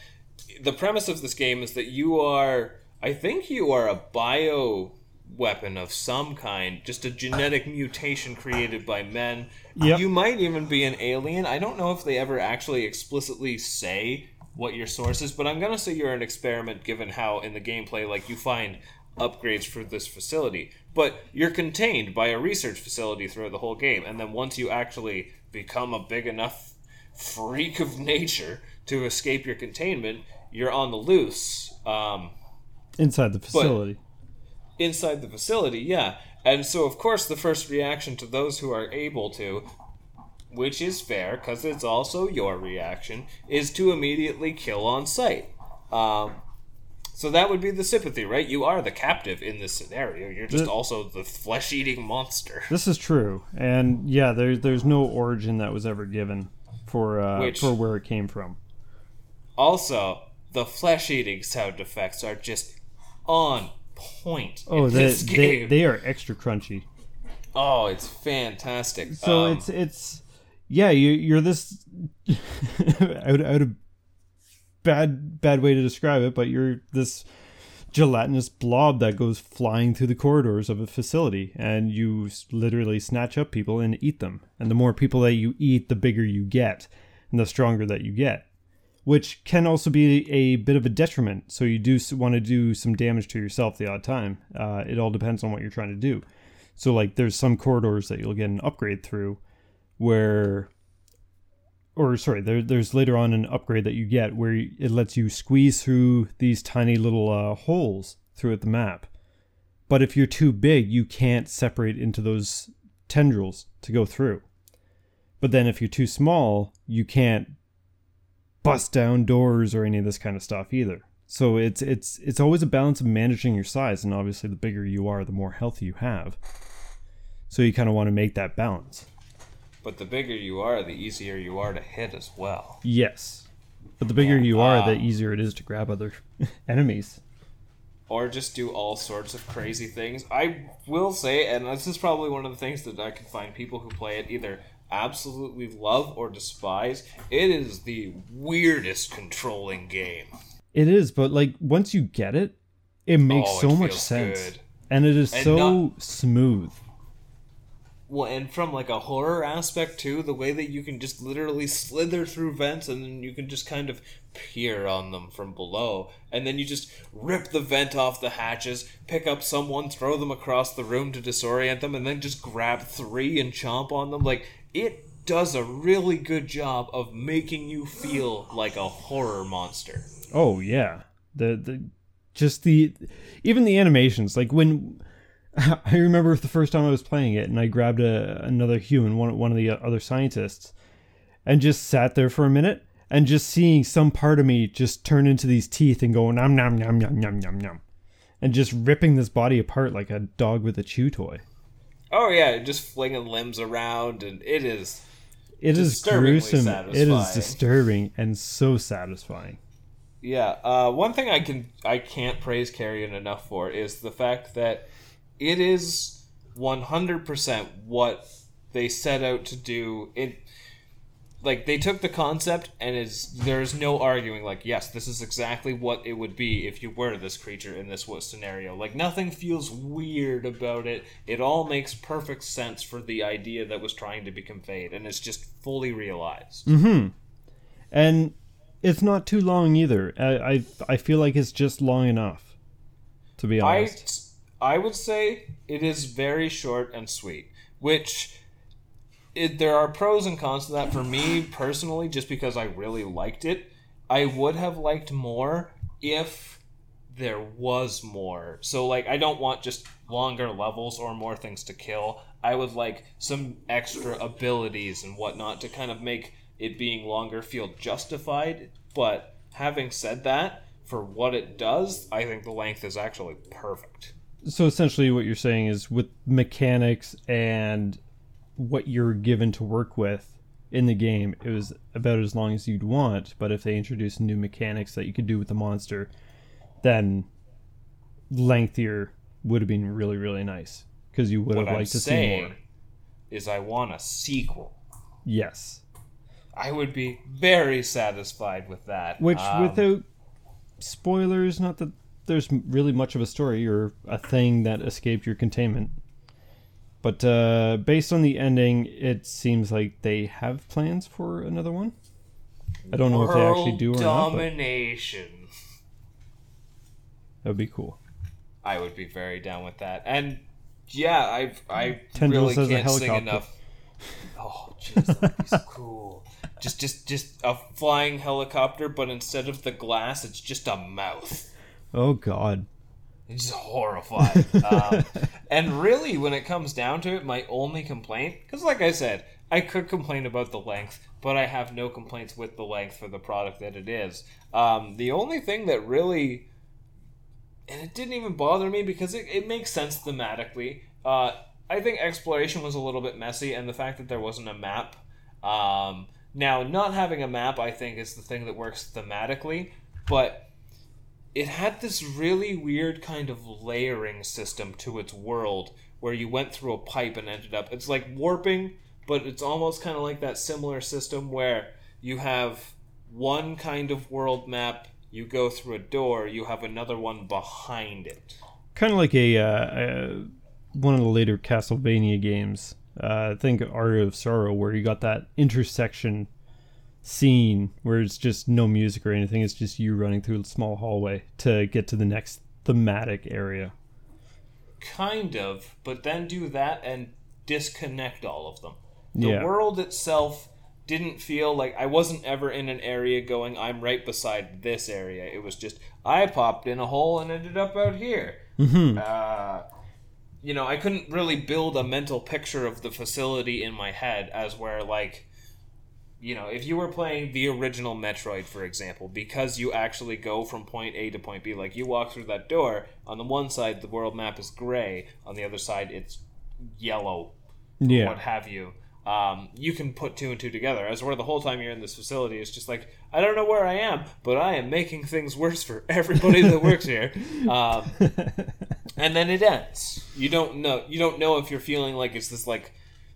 the premise of this game is that you are, I think you are a bio weapon of some kind, just a genetic mutation created by men. Yep. You might even be an alien. I don't know if they ever actually explicitly say what your source is, but I'm gonna say you're an experiment given how in the gameplay, like you find upgrades for this facility, but you're contained by a research facility throughout the whole game, and then once you actually become a big enough freak of nature to escape your containment, you're on the loose. Um, Inside the facility. inside the facility, yeah. And so, of course, the first reaction to those who are able to, which is fair because it's also your reaction, is to immediately kill on sight. Um, so that would be the sympathy, right? You are the captive in this scenario. You're just The- also the flesh-eating monster. This is true, and yeah, there's there's no origin that was ever given for uh, Which- for where it came from. Also, the flesh-eating sound effects are just on point Oh, they, this they they are extra crunchy. oh, it's fantastic. So Um, it's it's yeah, you you're this <laughs> out out of bad bad way to describe it, but you're this gelatinous blob that goes flying through the corridors of a facility, and you literally snatch up people and eat them. And the more people that you eat, the bigger you get, and the stronger that you get. Which can also be a bit of a detriment. So you do want to do some damage to yourself the odd time. Uh, it all depends on what you're trying to do. So like, there's some corridors that you'll get an upgrade through, where or sorry there, there's later on an upgrade that you get where it lets you squeeze through these tiny little uh, holes throughout the map. But if you're too big you can't separate into those tendrils to go through. But then if you're too small you can't bust down doors or any of this kind of stuff either. So it's it's it's always a balance of managing your size and obviously the bigger you are the more health you have. So you kind of want to make that balance but the bigger you are, the easier you are to hit as well. Yes. But the bigger Yeah, you are, the um, easier it is to grab other <laughs> enemies. or just do all sorts of crazy things. I will say, and this is probably one of the things that I can find people who play it either absolutely love or despise. It is the weirdest controlling game. It is, but like once you get it, it makes Oh, it so much sense. good. And it is And so not- smooth. Well, and from like a horror aspect too, the way that you can just literally slither through vents and then you can just kind of peer on them from below, and then you just rip the vent off the hatches, pick up someone, throw them across the room to disorient them, and then just grab three and chomp on them. Like it does a really good job of making you feel like a horror monster. Oh yeah. The the just the even the animations like when <laughs> I remember the first time I was playing it and I grabbed a, another human one one of the other scientists and just sat there for a minute and just seeing some part of me just turn into these teeth and go nom nom nom nom nom nom nom and just ripping this body apart like a dog with a chew toy. Oh yeah, just flinging limbs around, and it is It is gruesome. It is disturbing and so satisfying. Yeah, uh, one thing I can I can't praise Carrion enough for is the fact that it is one hundred percent what they set out to do. It like they took the concept and is there's no arguing like yes this is exactly what it would be if you were this creature in this what scenario like nothing feels weird about it it all makes perfect sense for the idea that was trying to be conveyed and it's just fully realized mm-hmm And it's not too long either. I I, I feel like it's just long enough. To be honest. I would say it is very short and sweet, which it, there are pros and cons to that. For me personally, just because I really liked it, I would have liked more if there was more. So like I don't want just longer levels or more things to kill. I would like some extra abilities and whatnot to kind of make it being longer feel justified. But having said that, for what it does, I think the length is actually perfect. So essentially what you're saying is with mechanics and what you're given to work with in the game it was about as long as you'd want but if they introduced new mechanics that you could do with the monster then lengthier would have been really really nice because you would What have I'm liked to see saying more is I want a sequel. yes I would be very satisfied with that. which Um, without spoilers not that there's really much of a story or a thing that escaped your containment but uh, based on the ending it seems like they have plans for another one I don't know if they actually do or not. But domination. that would be cool. I would be very down with that. And yeah, I I Tendrils really can't sing helicopter. enough. Oh, jeez, that'd be so cool. Just just just a flying helicopter, but instead of the glass, it's just a mouth. Oh God. It's horrifying. <laughs> um, and really, when it comes down to it, my only complaint, because like I said, I could complain about the length, but I have no complaints with the length for the product that it is. Um, the only thing that really, and it didn't even bother me because it, it makes sense thematically. Uh, I think exploration was a little bit messy, and the fact that there wasn't a map. Um, now, not having a map, I think, is the thing that works thematically, but it had this really weird kind of layering system to its world where you went through a pipe and ended up it's like warping but it's almost kind of like that similar system where you have one kind of world map you go through a door you have another one behind it Kind of like a, uh, uh, one of the later Castlevania games. Uh, I think Aria of Sorrow, where you got that intersection scene where it's just no music or anything. It's just you running through a small hallway to get to the next thematic area. kind of but then do that and disconnect all of them the Yeah. world itself didn't feel like I wasn't ever in an area going, I'm right beside this area. It was just, I popped in a hole and ended up out here. Mm-hmm. Uh, you know, I couldn't really build a mental picture of the facility in my head as where, like, you know, if you were playing the original Metroid, for example, because you actually go from point A to point B, like you walk through that door, on the one side the world map is gray, on the other side it's yellow Yeah. what have you. Um, you can put two and two together. As where the whole time you're in this facility, it's just like I don't know where I am, but I am making things worse for <laughs> everybody that works here. Um, <laughs> and then it ends. You don't know. You don't know if you're feeling like it's this like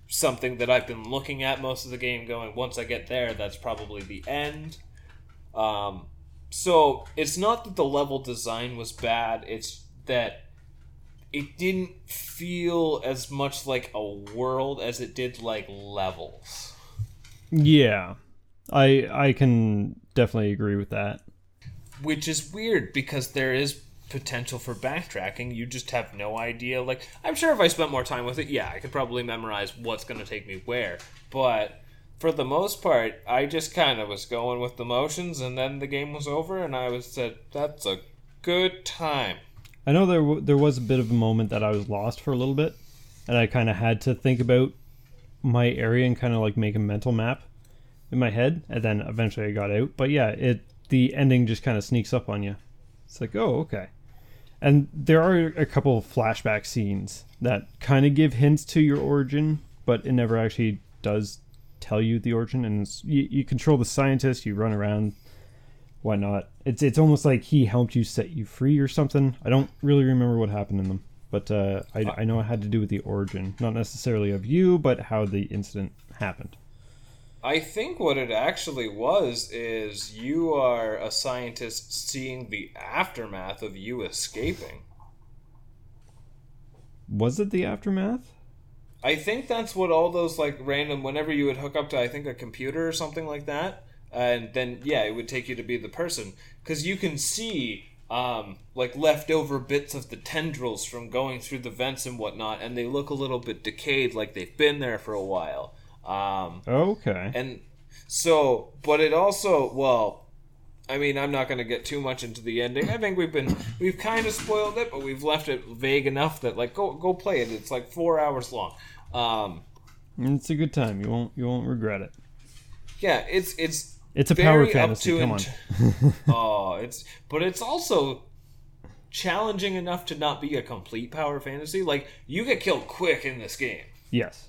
something that I've been looking at most of the game, going once I get there, that's probably the end. Um, so it's not that the level design was bad. It's that it didn't feel as much like a world as it did like levels. Yeah. I I can definitely agree with that. Which is weird because there is potential for backtracking. You just have no idea. Like, I'm sure if I spent more time with it, yeah, I could probably memorize what's going to take me where. But for the most part, I just kind of was going with the motions, and then the game was over, and I was said, that's a good time. I know there w- there was a bit of a moment that I was lost for a little bit, and I kind of had to think about my area and kind of like make a mental map in my head, and then eventually I got out. But yeah, it the ending just kind of sneaks up on you. It's like, oh, okay. And there are a couple of flashback scenes that kind of give hints to your origin, but it never actually does tell you the origin. And you, you control the scientist, you run around, whatnot. It's it's almost like he helped you set you free or something. I don't really remember what happened in them, but uh, I, I know it had to do with the origin, not necessarily of you, but how the incident happened. I think what it actually was is you are a scientist seeing the aftermath of you escaping. Was it the aftermath? I think that's what all those like random whenever you would hook up to I think a computer or something like that, and then yeah, it would take you to be the person because you can see um, like leftover bits of the tendrils from going through the vents and whatnot, and they look a little bit decayed, like they've been there for a while. Um, Okay. and so, but it also, well, I mean, I'm not going to get too much into the ending. I think we've been, we've kind of spoiled it, but we've left it vague enough that like go go play it. It's like four hours long. Um, It's a good time. You won't you won't regret it. yeah, it's it's It's a power fantasy. to Come on. <laughs> oh, it's but it's also challenging enough to not be a complete power fantasy. Like you get killed quick in this game. Yes.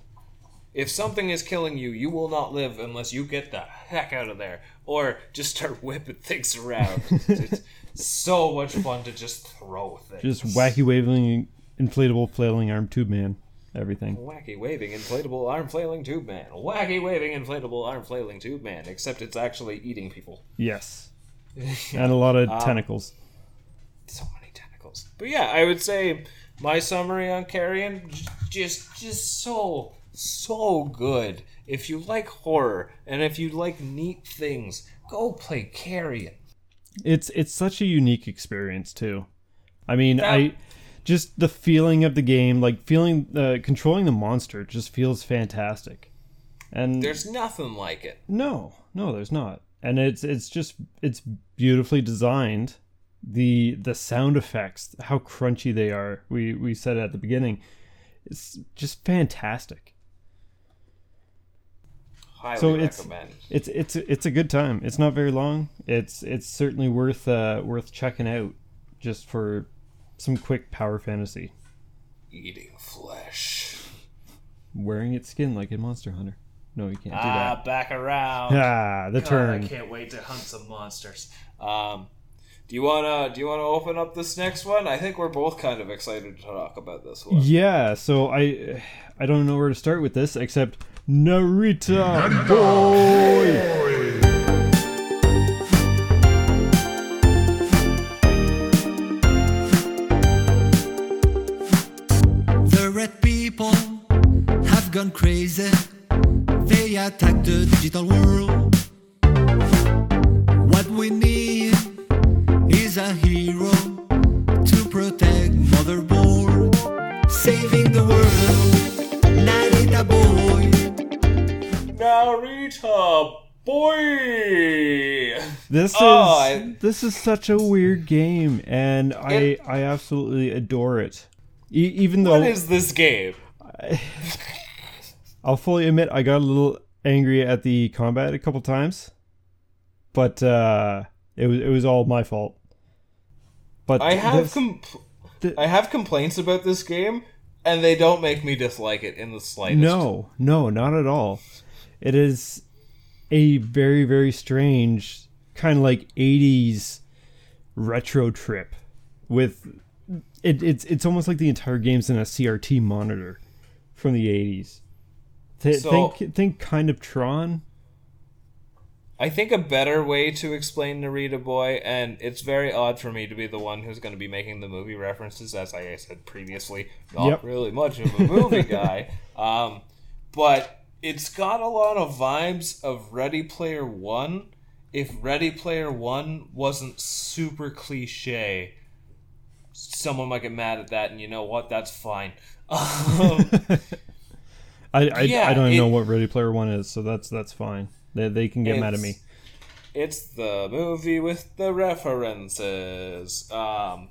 If something is killing you, you will not live unless you get the heck out of there or just start <laughs> whipping things around. it's so much fun to just throw things. Just wacky waving, inflatable, flailing arm tube man. Everything. Wacky waving inflatable arm flailing tube man. Wacky waving inflatable arm flailing tube man. Except it's actually eating people. Yes. And a lot of <laughs> Um, tentacles. so many tentacles. But yeah, I would say my summary on Carrion just just so so good. If you like horror and if you like neat things, go play Carrion. It's it's such a unique experience too. I mean, That- I just the feeling of the game, like feeling uh, controlling the monster, just feels fantastic. And There's nothing like it. no, no, there's not. And it's it's just it's beautifully designed. The the sound effects, how crunchy they are. We we said it at the beginning. It's just fantastic. Highly So it's- recommend. It's it's it's a good time. It's not very long. It's it's certainly worth uh worth checking out just for some quick power fantasy. Eating flesh. Wearing its skin like in Monster Hunter. No, you can't do Ah, back around. that. Ah, the God, I turn. can't wait to hunt some monsters. Um, do you wanna do you wanna open up this next one? I think we're both kind of excited to talk about this one. Yeah, so I I don't know where to start with this except Narita boy. The red people have gone crazy. They attack the digital world. What we need is a hero to protect motherboard, saving Narita boy. This Oh, is I- this is such a weird game and I It- I absolutely adore it. E- even though What is this game? <laughs> I'll fully admit I got a little angry at the combat a couple times, but uh, it was it was all my fault. But I have this- com- th- I have complaints about this game, and they don't make me dislike it in the slightest. no, no, not at all. It is a very very strange kind of like '80s retro trip with it. It's it's almost like the entire game's in a CRT monitor from the '80s. Th- So- think think kind of Tron. I think a better way to explain Narita Boy, and it's very odd for me to be the one who's going to be making the movie references, as I said previously, not Yep. really much of a movie guy. <laughs> Um, but it's got a lot of vibes of Ready Player One. If Ready Player One wasn't super cliche, someone might get mad at that, and you know what? That's fine. <laughs> Um, <laughs> I I, Yeah, I don't even it- know what Ready Player One is, so that's that's fine. They they can get mad at me. It's- It's the movie with the references. Um,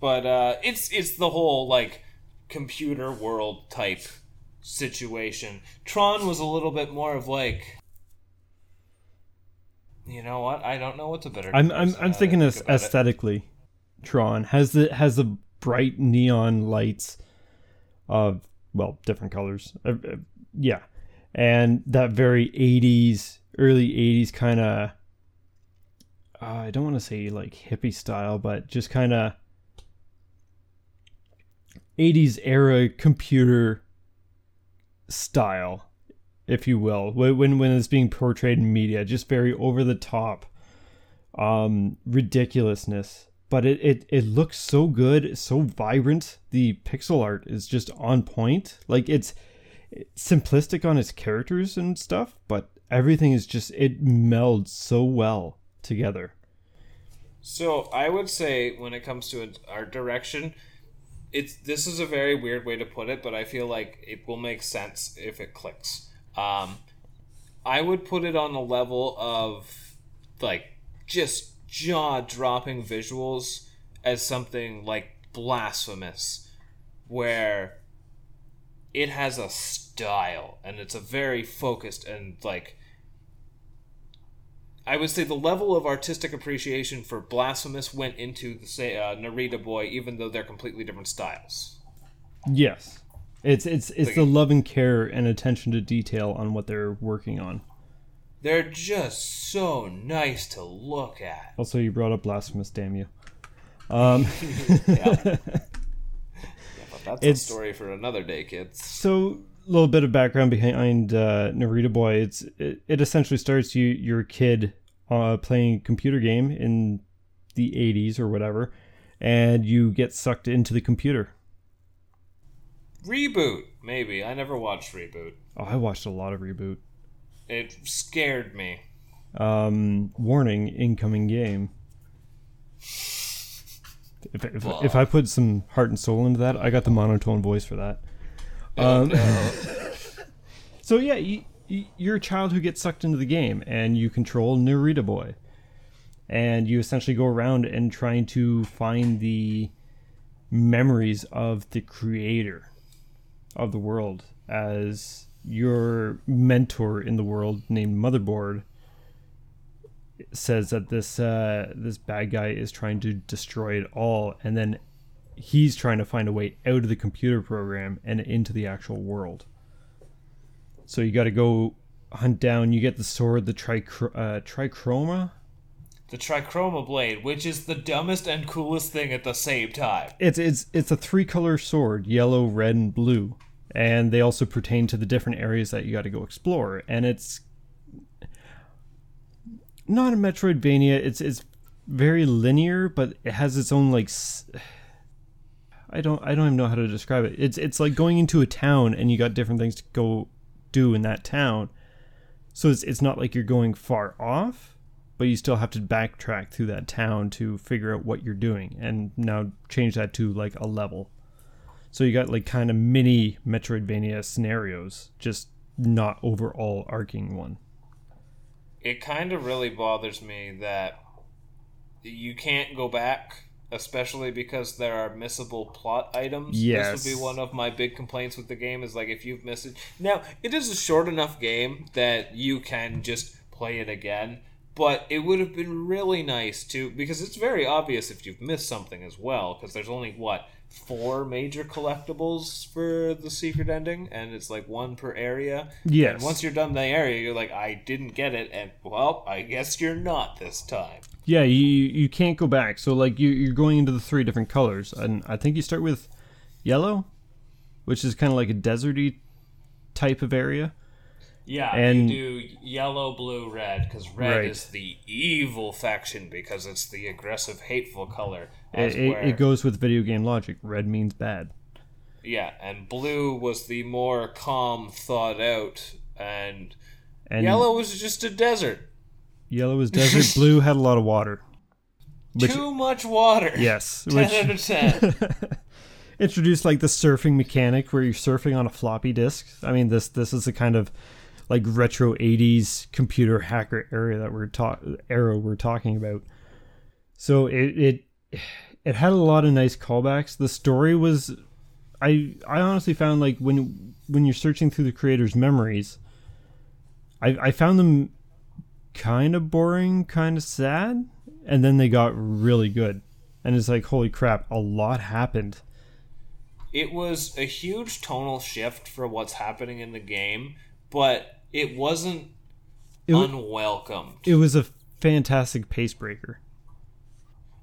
but uh, it's it's the whole like computer world type situation. Tron was a little bit more of like. You know what? I don't know what's a better. I'm I'm I'm thinking this as aesthetically, Tron has the has the bright neon lights of well different colors. Uh, uh, yeah, and that very 80s, early 80s kind of. Uh, I don't want to say like hippie style, but just kind of 80s era computer style, if you will, when when it's being portrayed in media, just very over the top, um, ridiculousness. But it, it it looks so good, so vibrant. The pixel art is just on point. Like it's, it's simplistic on its characters and stuff, but everything is just it melds so well together. So I would say when it comes to art direction, it's this is a very weird way to put it, but I feel like it will make sense if it clicks. Um, I would put it on the level of like just jaw dropping visuals as something like blasphemous, where it has a style and it's a very focused and like I would say the level of artistic appreciation for Blasphemous went into the say uh, Narita Boy, even though they're completely different styles. Yes, it's it's it's the love and care and attention to detail on what they're working on. They're just so nice to look at. Also, you brought up blasphemous, damn you. <laughs> Um, <laughs> Yeah, but that's It's- a story for another day, kids. so little bit of background behind uh, Narita Boy. It's it, it essentially starts you you're a kid uh, playing a computer game in the 80s or whatever, and you get sucked into the computer. Reboot, maybe. I never watched Reboot. Oh, I watched a lot of reboot. It scared me. Um, warning: incoming game. If, if, if I put some heart and soul into that, I got the monotone voice for that. Um, <laughs> so yeah, you, you, you're a child who gets sucked into the game, and you control Narita Boy, and you essentially go around and trying to find the memories of the creator of the world as your mentor in the world named Motherboard says that this uh, this bad guy is trying to destroy it all, and then he's trying to find a way out of the computer program and into the actual world. So you got to go hunt down. You get the sword, the trichro- uh, trichroma. The Trichroma Blade, which is the dumbest and coolest thing at the same time. It's it's it's a three color sword: yellow, red, and blue. And they also pertain to the different areas that you got to go explore. And it's not a Metroidvania. It's it's very linear, but it has its own like. s- I don't I don't even know how to describe it. It's it's like going into a town and you got different things to go do in that town. So it's it's not like you're going far off, but you still have to backtrack through that town to figure out what you're doing and now change that to like a level. So you got like kind of mini Metroidvania scenarios, just not overall arcing one. It kind of really bothers me that you can't go back, especially because there are missable plot items. Yes. This would be one of my big complaints with the game is like if you've missed it. Now, it is a short enough game that you can just play it again, but it would have been really nice to because it's very obvious if you've missed something as well because there's only what four major collectibles for the secret ending and it's like one per area Yes. and once you're done the area you're like i didn't get it and well i guess you're not this time Yeah, you you can't go back. So like you you're going into the three different colors, and I think you start with yellow, which is kind of like a deserty type of area. yeah And- you do yellow blue red because red Right. is the evil faction because it's the aggressive hateful color It, it, it goes with video game logic. Red means bad. yeah and blue was the more calm thought out and, And yellow was just a desert yellow is desert. blue <laughs> had a lot of water. Which too much water yes, <laughs> 10 which out of 10 <laughs> introduced like the surfing mechanic where you're surfing on a floppy disk. I mean, this this is the kind of like retro '80s computer hacker area that we're ta- era we're talking about. So it it it had a lot of nice callbacks. The story was, I I honestly found like when when you're searching through the creator's memories, I I found them kind of boring, kind of sad, and then they got really good. And it's like, holy crap, a lot happened. it was a huge tonal shift for what's happening in the game, but it wasn't It unwelcome. It was a fantastic pace breaker.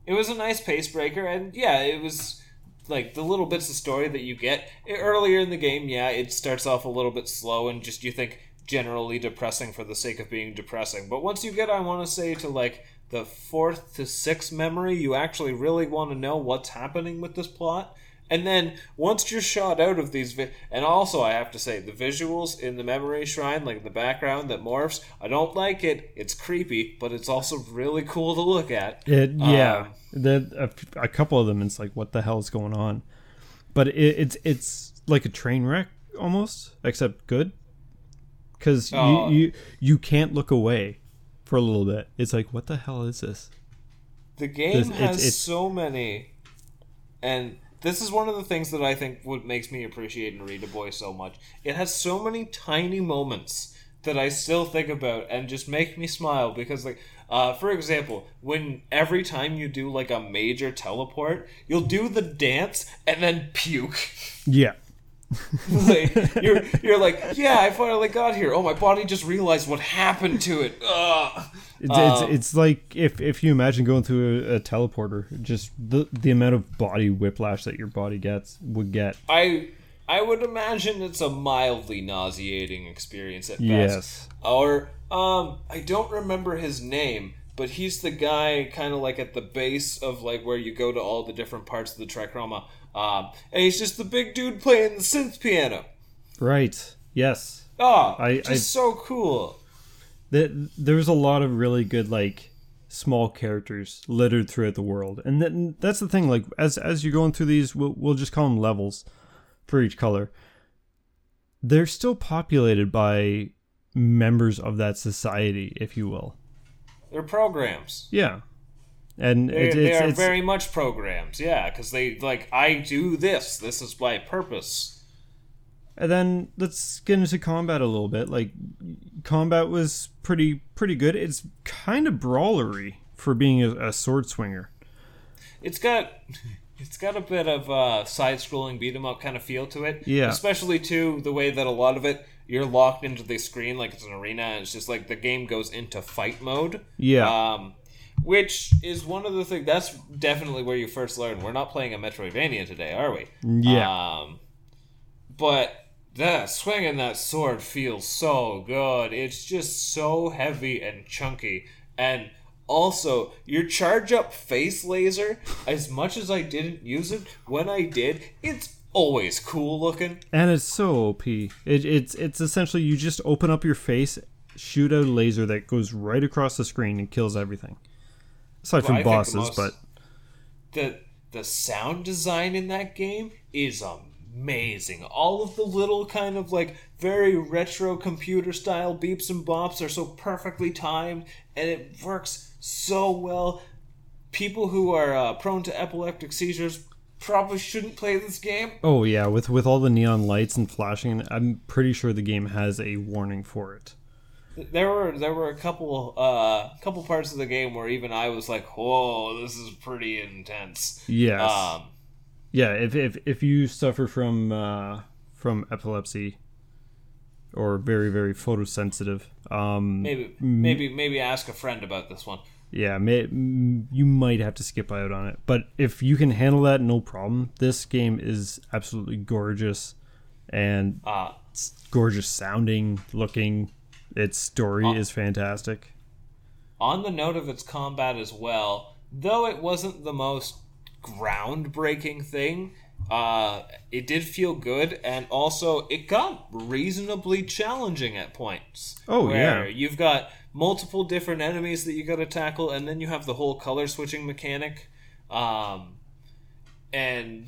It was a nice pace breaker, and yeah, it was like the little bits of story that you get earlier in the game. Yeah, it starts off a little bit slow and just you think generally depressing for the sake of being depressing. But once you get, I want to say, to like the fourth to sixth memory, you actually really want to know what's happening with this plot. And then once you're shot out of these, vi- and also I have to say the visuals in the memory shrine, like the background that morphs, I don't like it. It's creepy, but it's also really cool to look at. It yeah, Um, the a, a couple of them. It's like what the hell is going on? But it, it's it's like a train wreck almost, except good. Because Oh. you, you you can't look away for a little bit. It's like what the hell is this? The game This- it's- has it's- so many, and this is one of the things that I think what makes me appreciate Narita Boy so much. It has so many tiny moments that I still think about and just make me smile because, like, uh, for example, when every time you do like a major teleport, you'll do the dance and then puke. Yeah, <laughs> like, you're you're like, yeah, I finally got here. Oh, my body just realized what happened to it. Ugh. it's Um, it's, it's like if if you imagine going through a, a teleporter, just the the amount of body whiplash that your body gets would get. I I would imagine it's a mildly nauseating experience at best. Yes. Or um I don't remember his name, but he's the guy kind of like at the base of like where you go to all the different parts of the trichroma. Um and he's just the big dude playing the synth piano. Right. Yes. Oh, I- just I- so cool. that there's a lot of really good like small characters littered throughout the world, and then that's the thing. Like as as you're going through these, we'll we'll just call them levels for each color. They're still populated by members of that society, if you will. They're programs. Yeah, and They, it, they are it's very much programs, yeah, because they like I do this. This is my purpose. And then let's get into combat a little bit. Like combat was pretty pretty good. It's kind of brawlery for being a, a sword swinger. It's got <laughs> it's got a bit of uh, side-scrolling beat 'em up kind of feel to it. Yeah. Especially too the way that a lot of it you're locked into the screen like it's an arena. And it's just like the game goes into fight mode. Yeah. Um, which is one of the things. That's definitely where you first learn. We're not playing a Metroidvania today, are we? Yeah. Um, but that swinging that sword feels so good. It's just so heavy and chunky, and also your charge up face laser. As much as I didn't use it, when I did, it's always cool looking. And it's so OP. It, it's it's essentially you just open up your face, shoot a laser that goes right across the screen and kills everything. Aside Well, from I bosses, most- but the the sound design in that game is amazing. All of the little kind of like very retro computer style beeps and bops are so perfectly timed and it works so well. People who are uh, prone to epileptic seizures probably shouldn't play this game. oh yeah, with with all the neon lights and flashing, I'm pretty sure the game has a warning for it. There were there were a couple uh couple parts of the game where even I was like, "Whoa, this is pretty intense." Yes. Um, Yeah, if if if you suffer from uh, from epilepsy or very very photosensitive, um, maybe maybe maybe ask a friend about this one. Yeah, may, mm, you might have to skip out on it. But if you can handle that, no problem. This game is absolutely gorgeous and Uh it's gorgeous sounding, looking. Its story Uh, is fantastic. on the note of its combat as well, though it wasn't the most groundbreaking thing, uh, it did feel good, and also it got reasonably challenging at points. Oh, yeah. you've got multiple different enemies that you got to tackle, and then you have the whole color switching mechanic, um, and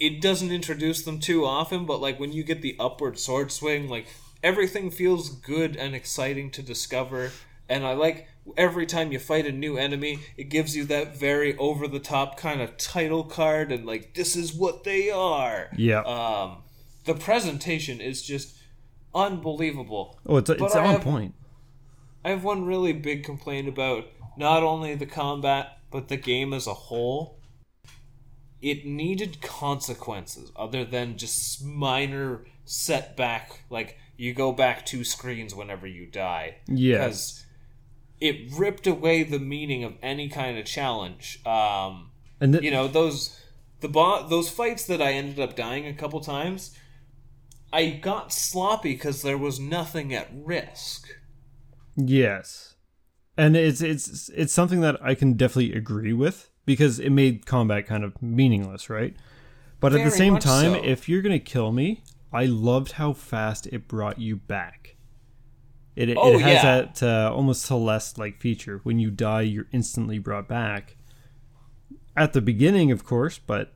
it doesn't introduce them too often. But like when you get the upward sword swing, like everything feels good and exciting to discover. And I like every time you fight a new enemy, it gives you that very over the top kind of title card and like this is what they are. Yeah. Um, the presentation is just unbelievable. oh, it's it's on have- point. I have one really big complaint about not only the combat but the game as a whole. It needed consequences other than just minor setback, like you go back two screens whenever you die. Yes. Because it ripped away the meaning of any kind of challenge. Um, And th- you know those the bo- those fights that I ended up dying a couple times. I got sloppy because there was nothing at risk. Yes. And it's it's it's something that I can definitely agree with because it made combat kind of meaningless, right? But at the same time, so. if you're gonna kill me, I loved how fast it brought you back. It, it Oh, has yeah. that uh, almost Celeste like feature. When you die, you're instantly brought back. At the beginning, of course, but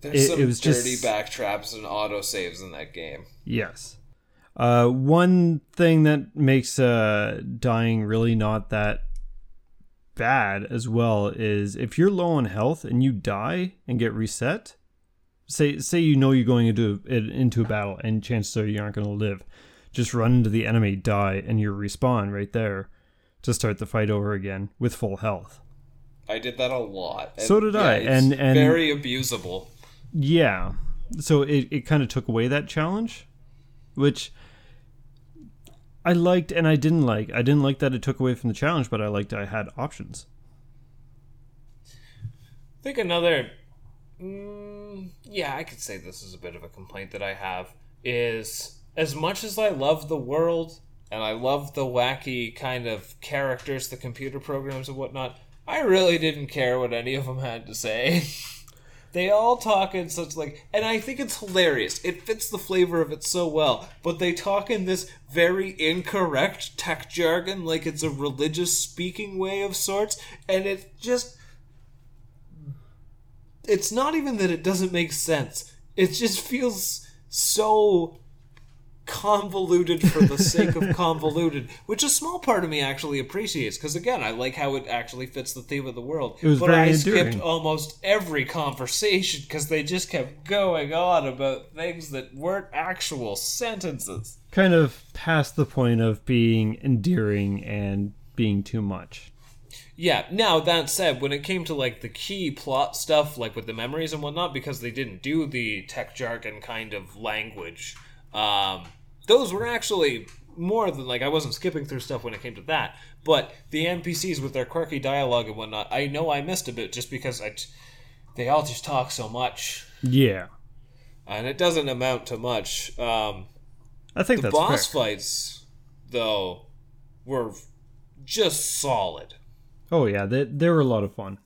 There's It- some it was dirty just- backtraps and auto saves in that game. Yes. Uh, one thing that makes uh, dying really not that bad as well is if you're low on health and you die and get reset. Say say you know you're going into into a battle and chances are you aren't going to live. Just run into the enemy, die, and you respawn right there to start the fight over again with full health. I did that a lot. So did I, it's and- and- very abusable. Yeah. So it, it kind of took away that challenge, which I liked and I didn't like. I didn't like that it took away from the challenge, but I liked I had options. I think another, mm, yeah, I could say this is a bit of a complaint that I have is as much as I love the world and I love the wacky kind of characters, the computer programs and whatnot. I really didn't care what any of them had to say. <laughs> they all talk in such like, and I think it's hilarious. It fits the flavor of it so well. But they talk in this very incorrect tech jargon, like it's a religious speaking way of sorts, and it just. It's not even that it doesn't make sense. It just feels so convoluted for the sake of <laughs> convoluted, which a small part of me actually appreciates because again, I like how it actually fits the theme of the world. It was but very I skipped almost every conversation because they just kept going on about things that weren't actual sentences. Kind of past the point of being endearing and being too much. Yeah. Now that said, when it came to like the key plot stuff, like with the memories and whatnot, because they didn't do the tech jargon kind of language, um, those were actually more than like I wasn't skipping through stuff when it came to that. But the NPCs with their quirky dialogue and whatnot, I know I missed a bit just because I, t- they all just talk so much, Yeah. and it doesn't amount to much. Um, I think the boss fair. fights, though, were just solid. Oh yeah, they they were a lot of fun.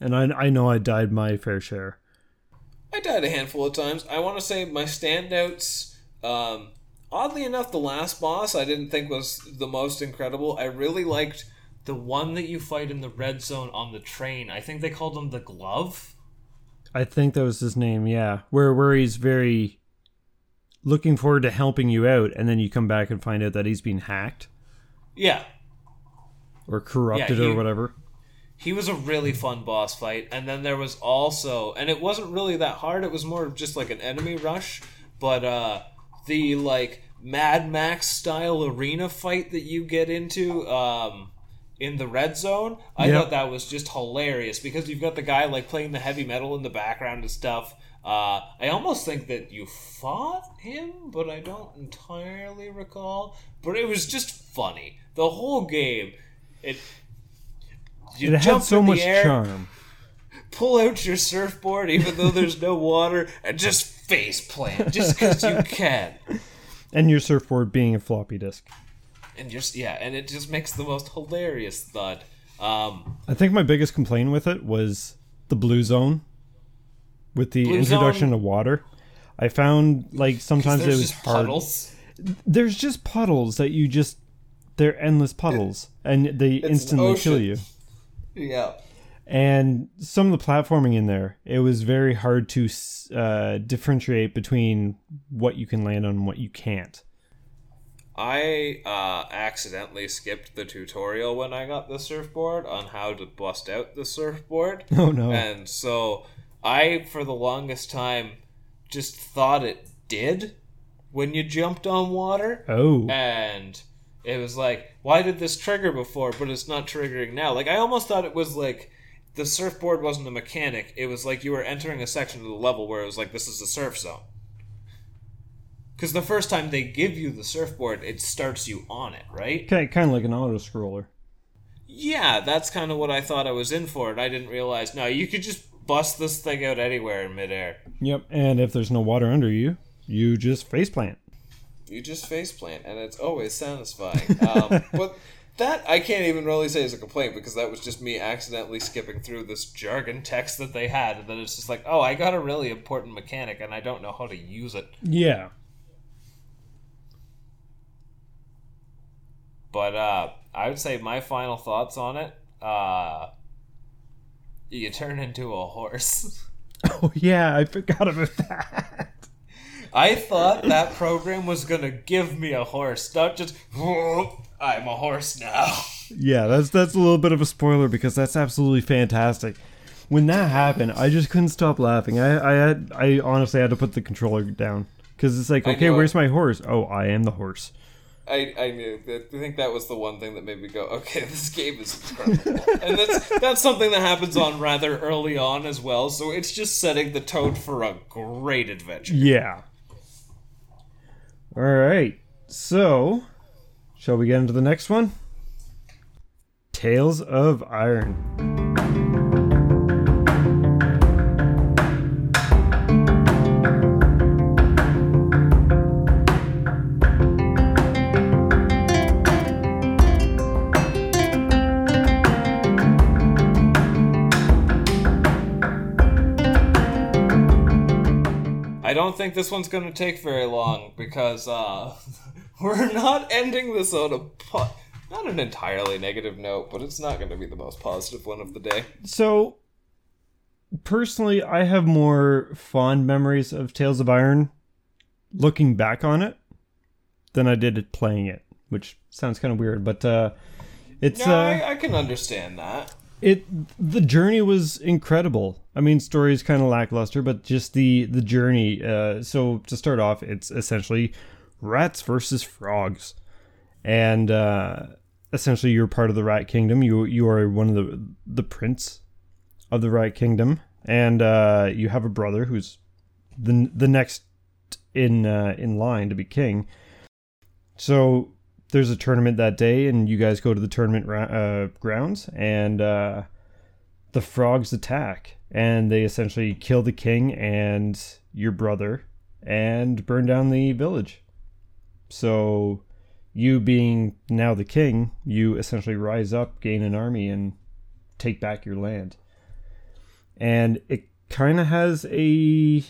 And I I know I died my fair share. I died a handful of times. I want to say my standouts. Um, oddly enough, the last boss I didn't think was the most incredible. I really liked the one that you fight in the red zone on the train. I think they called him the Glove. I think that was his name, yeah. Where where he's very looking forward to helping you out and then you come back and find out that he's been hacked Yeah, or corrupted Yeah, he- or whatever. he was a really fun boss fight. And then there was also, and it wasn't really that hard. It was more just like an enemy rush. But uh, the like Mad Max style arena fight that you get into um, in the red zone, I Yep. thought that was just hilarious because you've got the guy like playing the heavy metal in the background and stuff. Uh, I almost think that you fought him, but I don't entirely recall. But it was just funny. The whole game, it. You It had so much air, charm. pull out your surfboard even though there's no water and just face plant just because you can <laughs> And your surfboard being a floppy disk. and just yeah and it just makes the most hilarious thud um I think my biggest complaint with it was the blue zone with the Blue introduction zone- of water. I found like sometimes it there's was just hard. puddles There's just puddles that you just they're endless puddles and they an instantly kill you. yeah And some of the platforming in there, it was very hard to uh, differentiate between what you can land on and what you can't. i uh accidentally skipped the tutorial when i got the surfboard on how to bust out the surfboard <laughs> Oh no! and so i for the longest time just thought it did when you jumped on water oh, and it was like, why did this trigger before, but it's not triggering now? Like, I almost thought it was like the surfboard wasn't a mechanic. It was like you were entering a section of the level where it was like, this is a surf zone. Because the first time they give you the surfboard, it starts you on it, right? kind kind of like an auto scroller. Yeah, that's kind of what I thought I was in for, and I didn't realize, no, you could just bust this thing out anywhere in midair. Yep. And if there's no water under you, you just faceplant. You just faceplant, and it's always satisfying. Um, <laughs> but that I can't even really say is a complaint because that was just me accidentally skipping through this jargon text that they had, and then it's just like, oh, I got a really important mechanic, and I don't know how to use it. Yeah. But uh, I would say my final thoughts on it: uh, you turn into a horse. <laughs> Oh yeah, I forgot about that. I thought that program was gonna give me a horse, not just <laughs> I'm a horse now. <laughs> yeah, that's that's a little bit of a spoiler because that's absolutely fantastic. When that happened, I just couldn't stop laughing. I I had I honestly had to put the controller down because it's like, okay, where's my horse? Oh, I am the horse. I, I knew. I think that was the one thing that made me go, okay, <laughs> this game is incredible, and that's that's something that happens on rather early on as well. So it's just setting the tone for a great adventure. Yeah. All right. So, shall we get into the next one? Tails of Iron. I don't think this one's going to take very long because uh, <laughs> we're not ending this on a po- not an entirely negative note, but it's not going to be the most positive one of the day. So, personally, I have more fond memories of Tails of Iron looking back on it than I did playing it, which sounds kind of weird, but uh, it's No, uh, I, I can understand that. it the journey was incredible. I mean, story is kind of lackluster, but just the the journey. Uh, so to start off, it's essentially rats versus frogs, and uh, essentially you're part of the rat kingdom. You you are one of the the prince of the rat kingdom, and uh, you have a brother who's the the next in uh, in line to be king. So there's a tournament that day, and you guys go to the tournament ra- uh, grounds, and uh, the frogs attack, and they essentially kill the king and your brother, and burn down the village. So, you being now the king, you essentially rise up, gain an army, and take back your land. And it kind of has a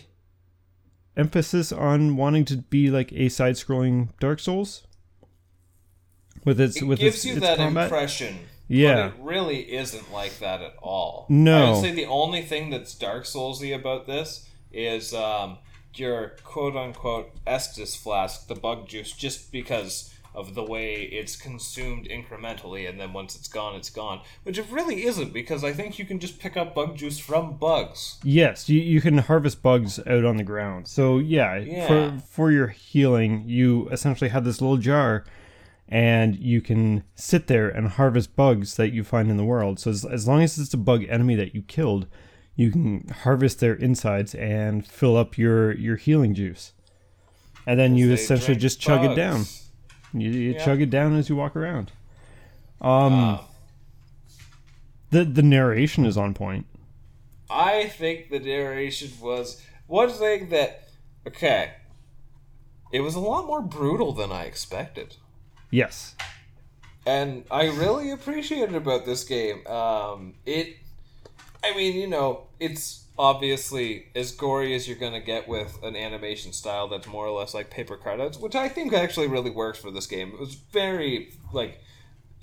emphasis on wanting to be like a side-scrolling Dark Souls with its It with gives its, you its that combat. impression. Yeah. But it really isn't like that at all. No. I would say the only thing that's Dark Soulsy about this is um, your quote unquote Estus flask, the bug juice, just because of the way it's consumed incrementally, and then once it's gone, it's gone. Which it really isn't, because I think you can just pick up bug juice from bugs. Yes, you, you can harvest bugs out on the ground. So yeah, Yeah. for for your healing, you essentially have this little jar, and you can sit there and harvest bugs that you find in the world. So as, as long as it's a bug enemy that you killed, you can harvest their insides and fill up your your healing juice, and then you essentially just chug it down. You, you Yeah. chug it down as you walk around. Um, Uh, the the narration is on point. I think the narration was one thing that okay. It was a lot more brutal than I expected. Yes. and I really appreciated about this game. Um, it, I mean, you know, it's obviously as gory as you're gonna get with an animation style that's more or less like paper cutouts, which I think actually really works for this game. It was very like,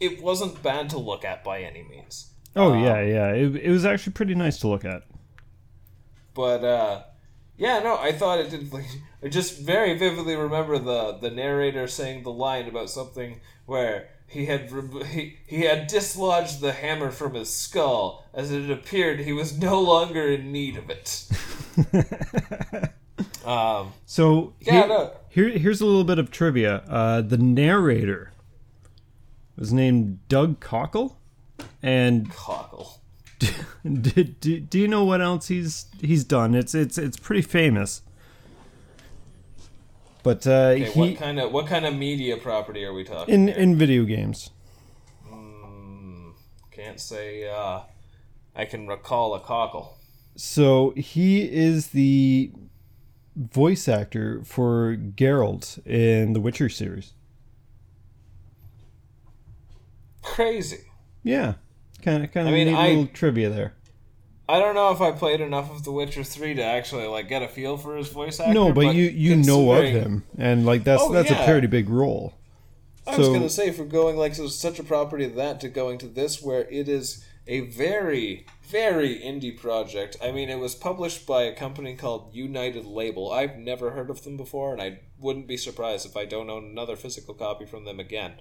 it wasn't bad to look at by any means. Oh Um, yeah, yeah. It, it was actually pretty nice to look at. but uh yeah no i thought it did like <laughs> i just very vividly remember the the narrator saying the line about something where he had re- he, he had dislodged the hammer from his skull as it appeared he was no longer in need of it <laughs> um So Yeah, here, no. here here's a little bit of trivia. Uh, the narrator was named Doug Cockle, and cockle <laughs> do, do, do you know what else he's he's done? It's it's it's pretty famous. But uh, okay, he what kind of what kind of media property are we talking in here? in video games. can't say uh i can recall a cockle So he is the voice actor for Geralt in the Witcher series. crazy Yeah, kind of kind of I mean, neat I- little trivia there. I don't know if I played enough of The Witcher Three to actually like get a feel for his voice actor. No, but, you you know of him, and like that's Oh, that's a pretty big role. I was gonna say for going like such a property of that to going to this, where it is a very very indie project. I mean, it was published by a company called United Label. I've never heard of them before, and I wouldn't be surprised if I don't own another physical copy from them again.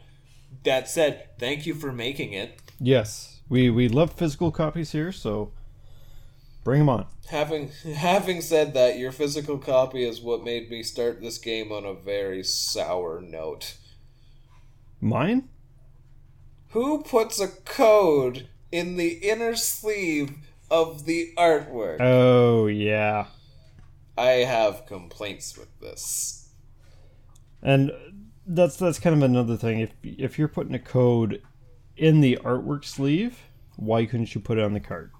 That said, thank you for making it. Yes, we we love physical copies here, so bring him on. Having having said that, your physical copy is what made me start this game on a very sour note. Mine? Who puts a code in the inner sleeve of the artwork? Oh yeah, I have complaints with this. and that's that's kind of another thing. If if you're putting a code in the artwork sleeve, why couldn't you put it on the card?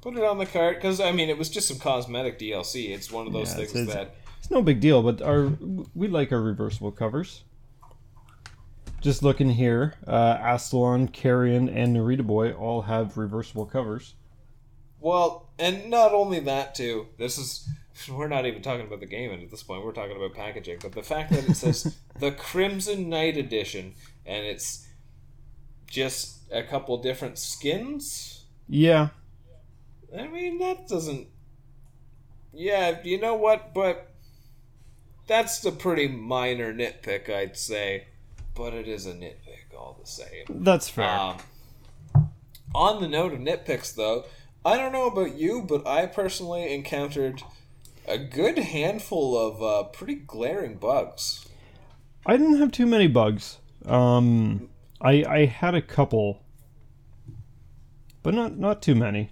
Put it on the cart because I mean it was just some cosmetic DLC. It's one of those Yeah, things it's- that It's no big deal, but our we like our reversible covers. Just looking here, uh, Astalon, Carrion, and Narita Boy all have reversible covers. well, and not only that too. This is <laughs> we're not even talking about the game at this point. We're talking about packaging. But the fact that it says <laughs> the Crimson Knight Edition and it's just a couple different skins. Yeah. I mean, that doesn't. Yeah, you know what? But that's a pretty minor nitpick, I'd say. But it is a nitpick all the same. That's fair. Um, on the note of nitpicks, though, I don't know about you, but I personally encountered a good handful of uh, pretty glaring bugs. I didn't have too many bugs. Um, I I had a couple, but not not too many.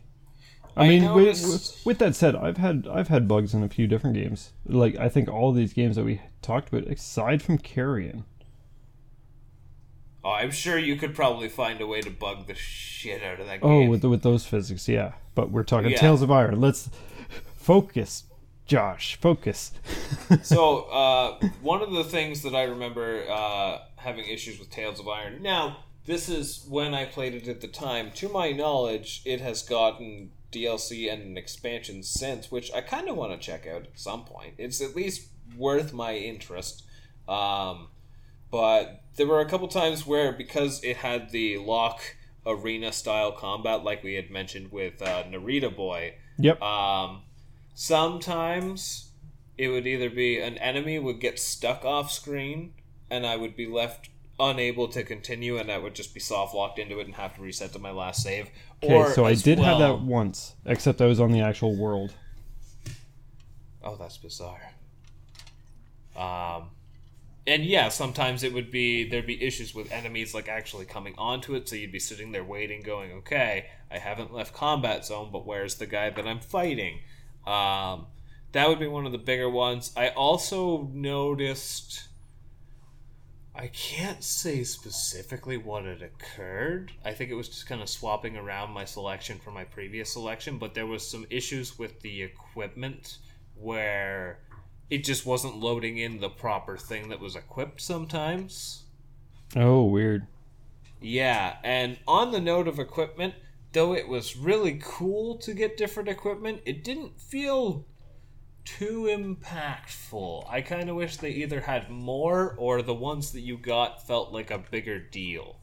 I, I mean, with, noticed- with, with that said, I've had I've had bugs in a few different games. Like I think all these games that we talked about, aside from Carrion. Oh, I'm sure you could probably find a way to bug the shit out of that Oh, game. with with those physics, yeah. But we're talking Yeah. Tails of Iron. Let's focus, Josh. Focus. <laughs> so uh, one of the things that I remember uh, having issues with Tails of Iron. Now, this is when I played it at the time. To my knowledge, it has gotten DLC and an expansion since, which I kind of want to check out at some point. It's at least worth my interest. Um, but there were a couple times where because it had the lock arena style combat, like we had mentioned with uh, Narita Boy. Yep. Um, sometimes it would either be an enemy would get stuck off screen, and I would be left unable to continue, and I would just be soft locked into it and have to reset to my last save. Okay, so I did have that once, except I was on the actual world. Oh, that's bizarre. Um, and yeah, sometimes it would be there'd be issues with enemies like actually coming onto it, so you'd be sitting there waiting, going, "Okay, I haven't left combat zone, but where's the guy that I'm fighting?" Um, that would be one of the bigger ones. I also noticed. I can't say specifically what had occurred. I think it was just kind of swapping around my selection from my previous selection, but there was some issues with the equipment where it just wasn't loading in the proper thing that was equipped sometimes. Oh, weird. Yeah, and on the note of equipment, though it was really cool to get different equipment, it didn't feel too impactful. I kind of wish they either had more or the ones that you got felt like a bigger deal.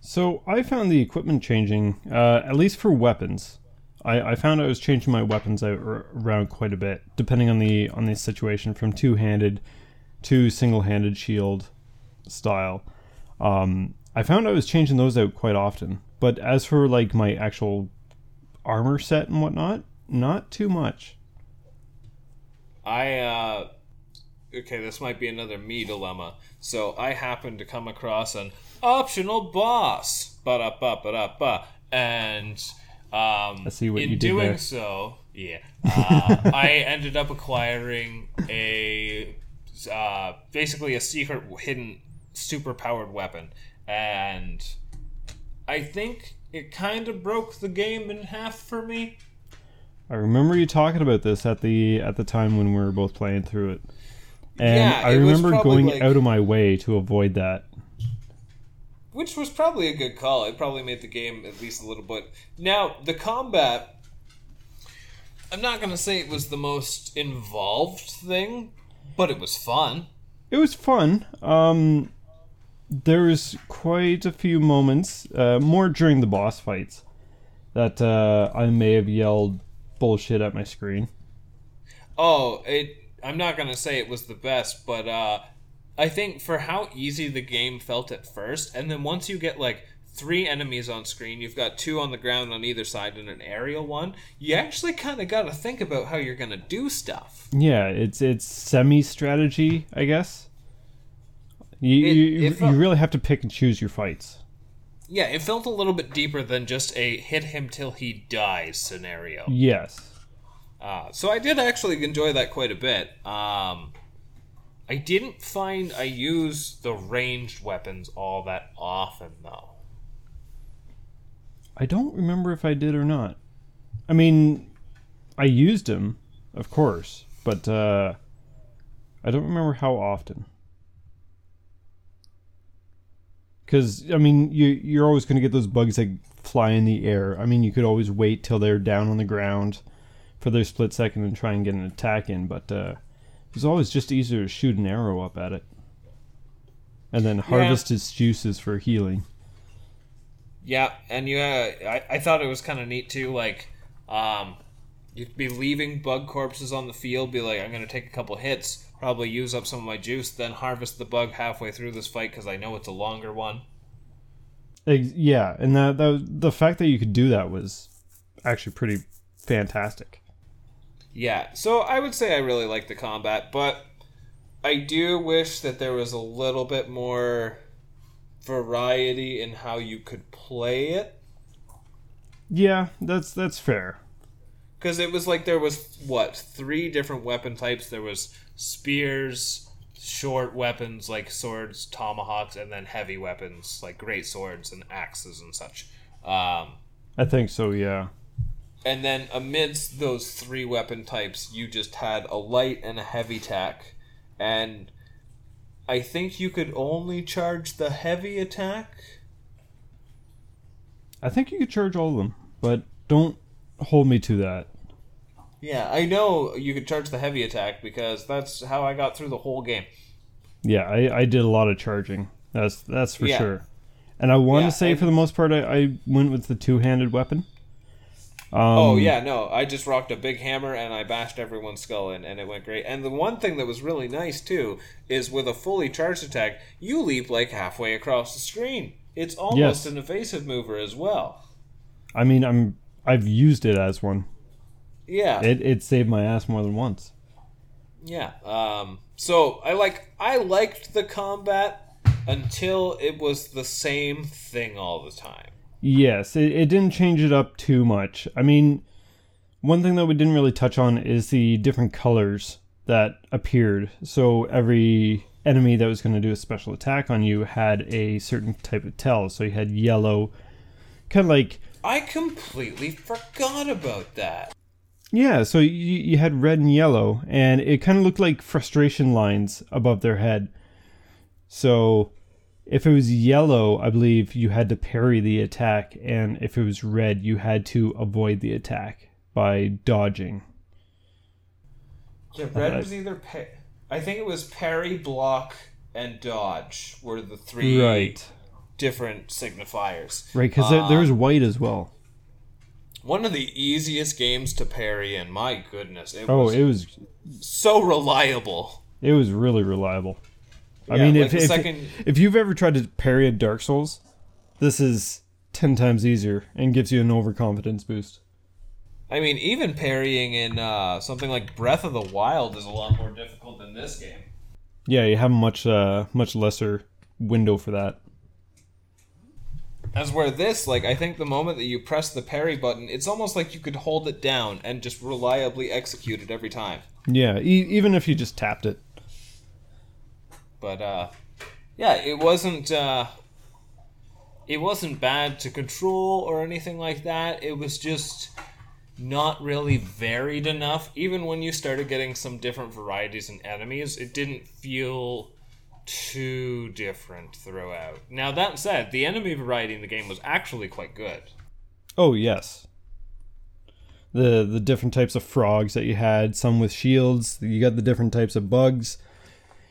So I found the equipment changing, uh, at least for weapons. I, I found I was changing my weapons out around quite a bit, depending on the on the situation, from two handed to single handed shield style. Um, I found I was changing those out quite often. But as for like my actual armor set and whatnot, not too much. I uh okay, this might be another me dilemma. So I happened to come across an optional boss, ba da ba ba da ba, and um, I see what in doing there. so, yeah, <laughs> uh, I ended up acquiring a uh, basically a secret hidden super powered weapon, and I think it kind of broke the game in half for me. I remember you talking about this at the at the time when we were both playing through it. And Yeah, I remember going like- out of my way to avoid that. which was probably a good call. It probably made the game at least a little bit. Now, the combat, I'm not going to say it was the most involved thing, but it was fun. It was fun. Um, there was quite a few moments, uh, more during the boss fights, that uh, I may have yelled bullshit at my screen. Oh, it. I'm not going to say it was the best, but uh, I think for how easy the game felt at first, and then once you get like three enemies on screen, you've got two on the ground on either side and an aerial one, you actually kind of got to think about how you're going to do stuff. Yeah, it's it's semi strategy, I guess. You, It- you, you really have to pick and choose your fights. Yeah, it felt a little bit deeper than just a hit him till he dies scenario. Yes. Uh, so I did actually enjoy that quite a bit. Um, I didn't find I used the ranged weapons all that often, though. I don't remember if I did or not. I mean, I used them, of course, but uh, I don't remember how often. Because I mean, you you're always going to get those bugs that fly in the air. I mean, you could always wait till they're down on the ground for their split second and try and get an attack in, but uh, it was always just easier to shoot an arrow up at it, and then harvest its juices for healing. Yeah, and you, uh, I, I thought it was kind of neat too. Like, um, you'd be leaving bug corpses on the field, be like, I'm gonna take a couple hits, probably use up some of my juice, then harvest the bug halfway through this fight because I know it's a longer one. Yeah, and that, that the fact that you could do that was actually pretty fantastic. Yeah, so I would say I really like the combat, but I do wish that there was a little bit more variety in how you could play it. Yeah, that's that's fair. Because it was like there was what three different weapon types. There was spears, short weapons like swords, tomahawks, and then heavy weapons like great swords and axes and such. Um, I think so. Yeah. and then amidst those three weapon types, you just had a light and a heavy attack, and I think you could only charge the heavy attack. I think you could charge all of them, but don't hold me to that. Yeah, I know you could charge the heavy attack because that's how I got through the whole game. Yeah, I, I did a lot of charging. That's that's for Yeah. sure. And I want Yeah, to say, and- for the most part, I, I went with the two-handed weapon. Um, oh yeah, no, I just rocked a big hammer and I bashed everyone's skull in, and it went great. And the one thing that was really nice too is with a fully charged attack, you leap like halfway across the screen. It's almost Yes. an evasive mover as well. I mean, I'm I've used it as one. Yeah, It it saved my ass more than once. yeah. Um, so I like I liked the combat until it was the same thing all the time. Yes, it, it didn't change it up too much. I mean, one thing that we didn't really touch on is the different colors that appeared. So every enemy that was going to do a special attack on you had a certain type of tell. So you had yellow, kind of like I completely forgot about that. Yeah. So you you had red and yellow, and it kind of looked like frustration lines above their head. So if it was yellow, I believe you had to parry the attack, and if it was red, you had to avoid the attack by dodging. Yeah, red Uh, was either pa- I think it was parry, block, and dodge were the three Right, different signifiers. right, because there, there's white as well. One of the easiest games to parry in. My goodness, it Oh, was it was so reliable. it was really reliable. I mean, like if if, second- if you've ever tried to parry a Dark Souls, this is ten times easier and gives you an overconfidence boost. I mean, even parrying in uh, something like Breath of the Wild is a lot more difficult than this game. Yeah, you have a much uh, much lesser window for that. As where this, like, I think the moment that you press the parry button, it's almost like you could hold it down and just reliably execute it every time. Yeah, e- even if you just tapped it. But uh, yeah, it wasn't uh, it wasn't bad to control or anything like that. It was just not really varied enough. Even when you started getting some different varieties and enemies, it didn't feel too different throughout. Now that said, the enemy variety in the game was actually quite good. Oh yes. The the different types of frogs that you had, some with shields. You got the different types of bugs.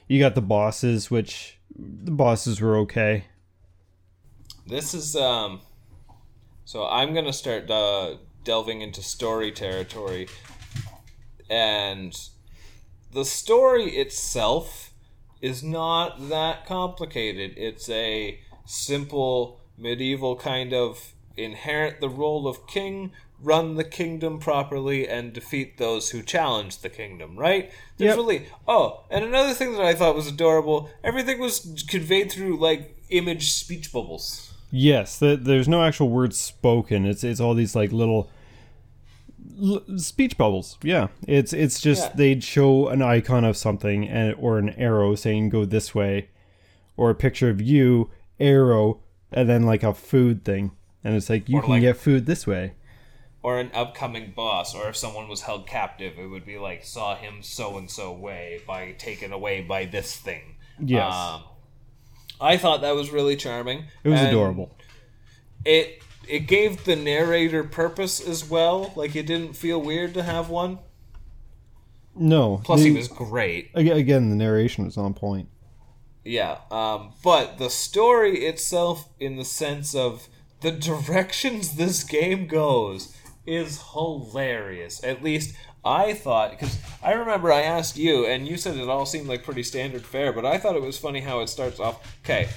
You got the bosses, which the bosses were okay. This is um so I'm going to start uh, delving into story territory and the story itself is not that complicated. It's a simple medieval kind of inherit the role of king, run the kingdom properly, and defeat those who challenge the kingdom, right? There's Yep. really oh, and another thing that I thought was adorable, everything was conveyed through like image speech bubbles. Yes, the, there's no actual words spoken. It's it's all these like little speech bubbles. Yeah, it's it's just Yeah. they'd show an icon of something and or an arrow saying go this way, or a picture of you arrow and then like a food thing, and it's like you Or can like- get food this way. or an upcoming boss, or if someone was held captive, it would be like saw him so and so way by taken away by this thing. Yes. Um, I thought that was really charming. It was adorable. It it gave the narrator purpose as well. Like it didn't feel weird to have one. No. Plus, he was great. again. The narration was on point. Yeah, um, but the story itself, in the sense of the directions <laughs> this game goes, is hilarious. At least I thought, because I remember I asked you, and you said it all seemed like pretty standard fare, but I thought it was funny how it starts off. Okay,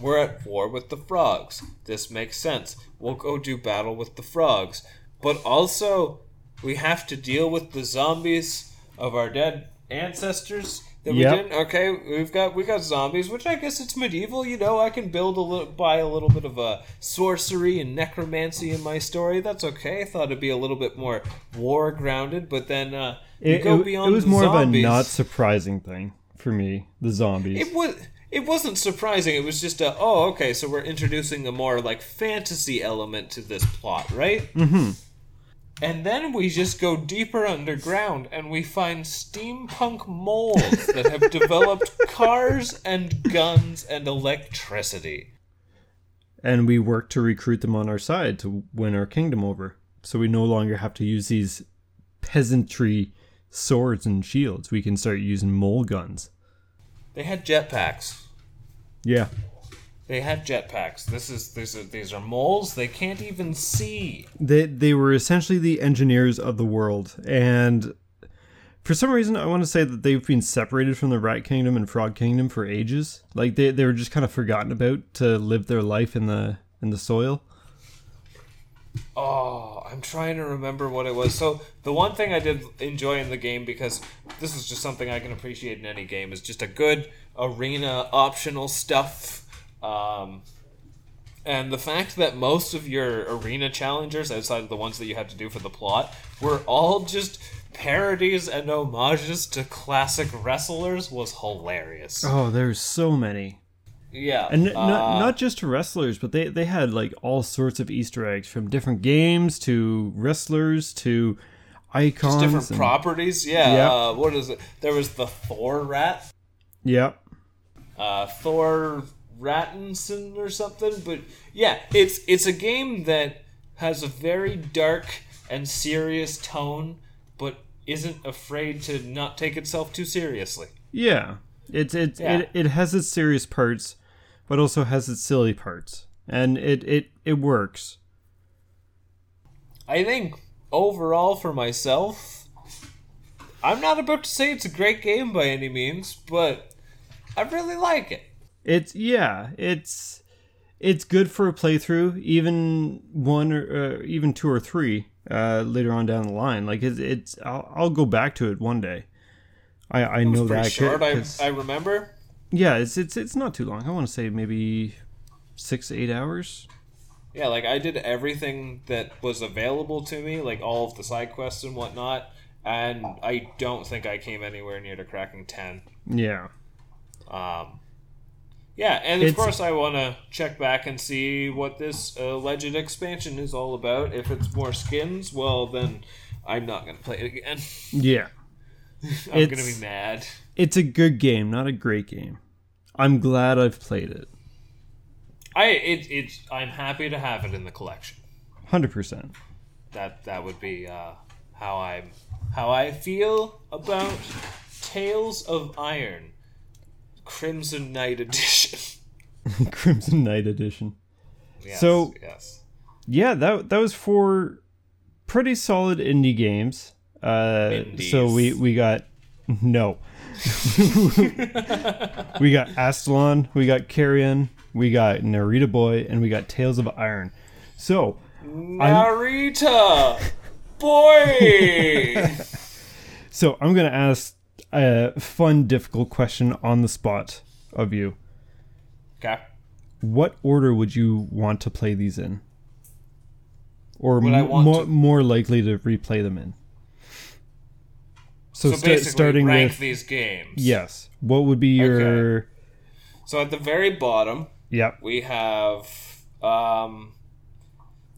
we're at war with the frogs. This makes sense. We'll go do battle with the frogs. But also, we have to deal with the zombies of our dead ancestors that we Yep. didn't. Okay, we've got we got zombies, which I guess it's medieval. You know, I can build a little, buy a little bit of a sorcery and necromancy in my story. That's okay. I thought it'd be a little bit more war grounded, but then uh, you It, go it- beyond. it was more zombies. of a not surprising thing for me. The zombies. It was. It wasn't surprising. It was just a oh okay. So we're introducing a more like fantasy element to this plot, right? Mm-hmm. And then we just go deeper underground and we find steampunk moles that have <laughs> developed cars and guns and electricity. and we work to recruit them on our side to win our kingdom over. So we no longer have to use these peasantry swords and shields. We can start using mole guns. They had jetpacks. Yeah. They had jetpacks. This is these are these are moles. They can't even see. They they were essentially the engineers of the world and for some reason I want to say that they've been separated from the Rat Kingdom and Frog Kingdom for ages. Like they, they were just kind of forgotten about to live their life in the in the soil. Oh, I'm trying to remember what it was. So the one thing I did enjoy in the game because this is just something I can appreciate in any game is just a good arena optional stuff. Um, and the fact that most of your arena challengers, outside of the ones that you had to do for the plot, were all just parodies and homages to classic wrestlers was hilarious. Oh, there's so many. Yeah, And n- uh, not not just to wrestlers, but they they had like all sorts of Easter eggs from different games to wrestlers to icons. different and- properties. Yeah, Yep. uh, what is it? There was the Thor rat. Yep. Uh, Thor Rattinson or something. But yeah, it's it's a game that has a very dark and serious tone, but isn't afraid to not take itself too seriously. Yeah. It's it's Yeah. it, it has its serious parts, but also has its silly parts, and it it it works. I think overall for myself, I'm not about to say it's a great game by any means, but I really like it. It's yeah. It's it's good for a playthrough, even one or uh, even two or three uh, later on down the line. Like it's it's I'll, I'll go back to it one day. I I know that short. I, 'cause- I remember. Yeah, it's it's it's not too long. I want to say maybe six eight hours. Yeah, like I did everything that was available to me, like all of the side quests and whatnot, and I don't think I came anywhere near to cracking ten. Yeah, Um, yeah, and of It's- course I want to check back and see what this alleged expansion is all about. If it's more skins, well then I'm not gonna play it again. yeah. <laughs> I'm It's- gonna be mad. It's a good game, not a great game. I'm glad I've played it. I it it I'm happy to have it in the collection. Hundred percent. That that would be uh, how I how I feel about Tails of Iron, Crimson Knight Edition. <laughs> <laughs> Crimson Knight Edition. yes, So- yes, Yeah, that that was four pretty solid indie games. Uh, so we we got no. <laughs> we got Astalon, we got Carrion, we got Narita Boy, and we got Tails of Iron. So Narita, boy. so I'm gonna ask a fun, difficult question on the spot of you. okay. What order would you want to play these in? Or m- more, to- more likely to replay them in? So, So basically, starting rank with these games. yes, what would be your So at the very bottom, yep? we have. Um,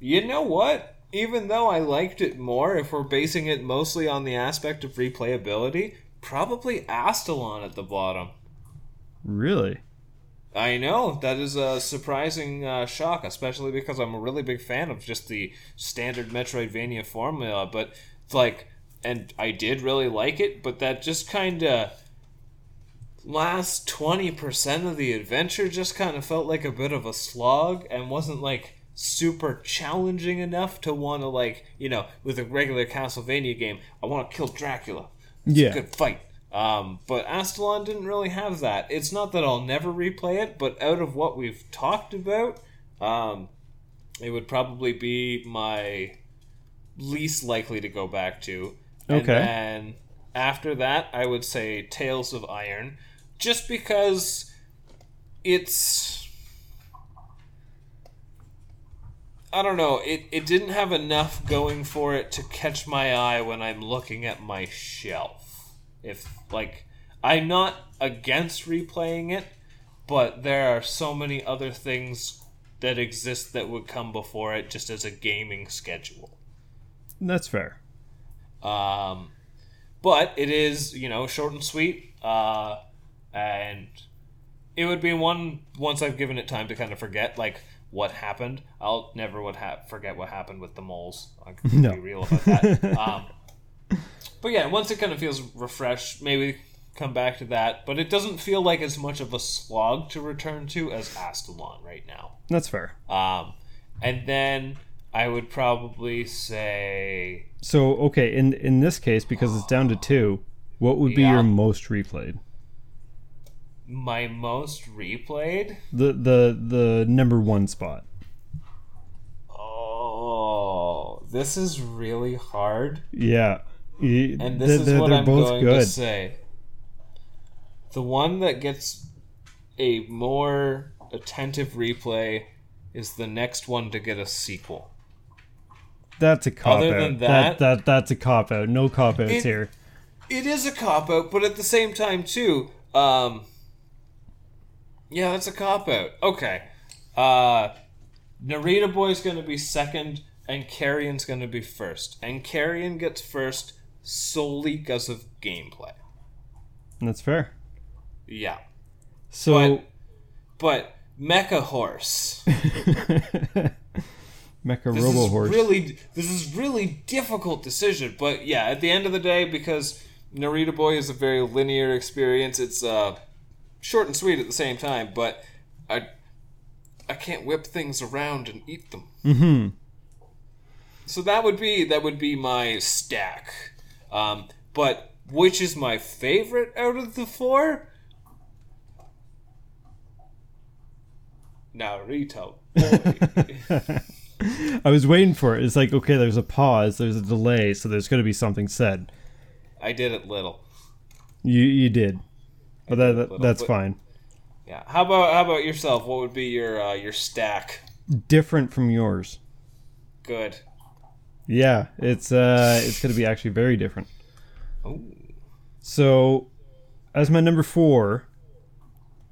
you know what? Even though I liked it more, if we're basing it mostly on the aspect of replayability, probably Astalon at the bottom. Really? I know that is a surprising uh, shock, especially because I'm a really big fan of just the standard Metroidvania formula. But it's like, and I did really like it, but that just kind of last twenty percent of the adventure just kind of felt like a bit of a slog and wasn't like super challenging enough to want to like you know with a regular Castlevania game. I want to kill Dracula. It's Yeah. a good fight. Um, but Astalon didn't really have that. It's not that I'll never replay it, but out of what we've talked about, um, it would probably be my least likely to go back to. And Okay. then after that, I would say Tails of Iron, just because it's. I don't know. It, it didn't have enough going for it to catch my eye when I'm looking at my shelf. If, like, I'm not against replaying it, but there are so many other things that exist that would come before it just as a gaming schedule. That's fair. Um, but it is, you know, short and sweet. Uh, and it would be one once I've given it time to kind of forget like what happened. I'll never would ha- forget what happened with the moles. I can <laughs> No. be real about that. <laughs> um, but yeah, once it kind of feels refreshed, maybe come back to that. But it doesn't feel like as much of a slog to return to as Astalon right now. That's fair. Um, and then I would probably say So okay, in in this case, because it's down to two, what would be Yeah. your most replayed? my most replayed. The the the number one spot. Oh, this is really hard. Yeah. And this they're- is what I'm both going good. to say. The one that gets a more attentive replay is the next one to get a sequel. That's a cop Other out. than that, that- that that's a cop out. No cop outs It- here. It is a cop out, but at the same time too, um Yeah, that's a cop out. Okay. Uh Narita Boy's gonna be second and Carrion's gonna be first. And Carrion gets first solely because of gameplay. That's fair. Yeah. So But Mecha Horse. <laughs> Mecha This Robo is Horse. really this is really difficult decision, but yeah, at the end of the day, because Narita Boy is a very linear experience, it's uh short and sweet at the same time, but I I can't whip things around and eat them. mm-hmm. So that would be that would be my stack. Um, but which is my favorite out of the four? Naruto. <laughs> I was waiting for it. It's like okay, there's a pause, there's a delay, so there's going to be something said. I did it little. You you did, but that, little, that's but- fine. Yeah. How about how about yourself? What would be your uh, your stack? Different from yours. Good. Yeah, it's uh, it's going to be actually very different. Ooh. So, as my number four,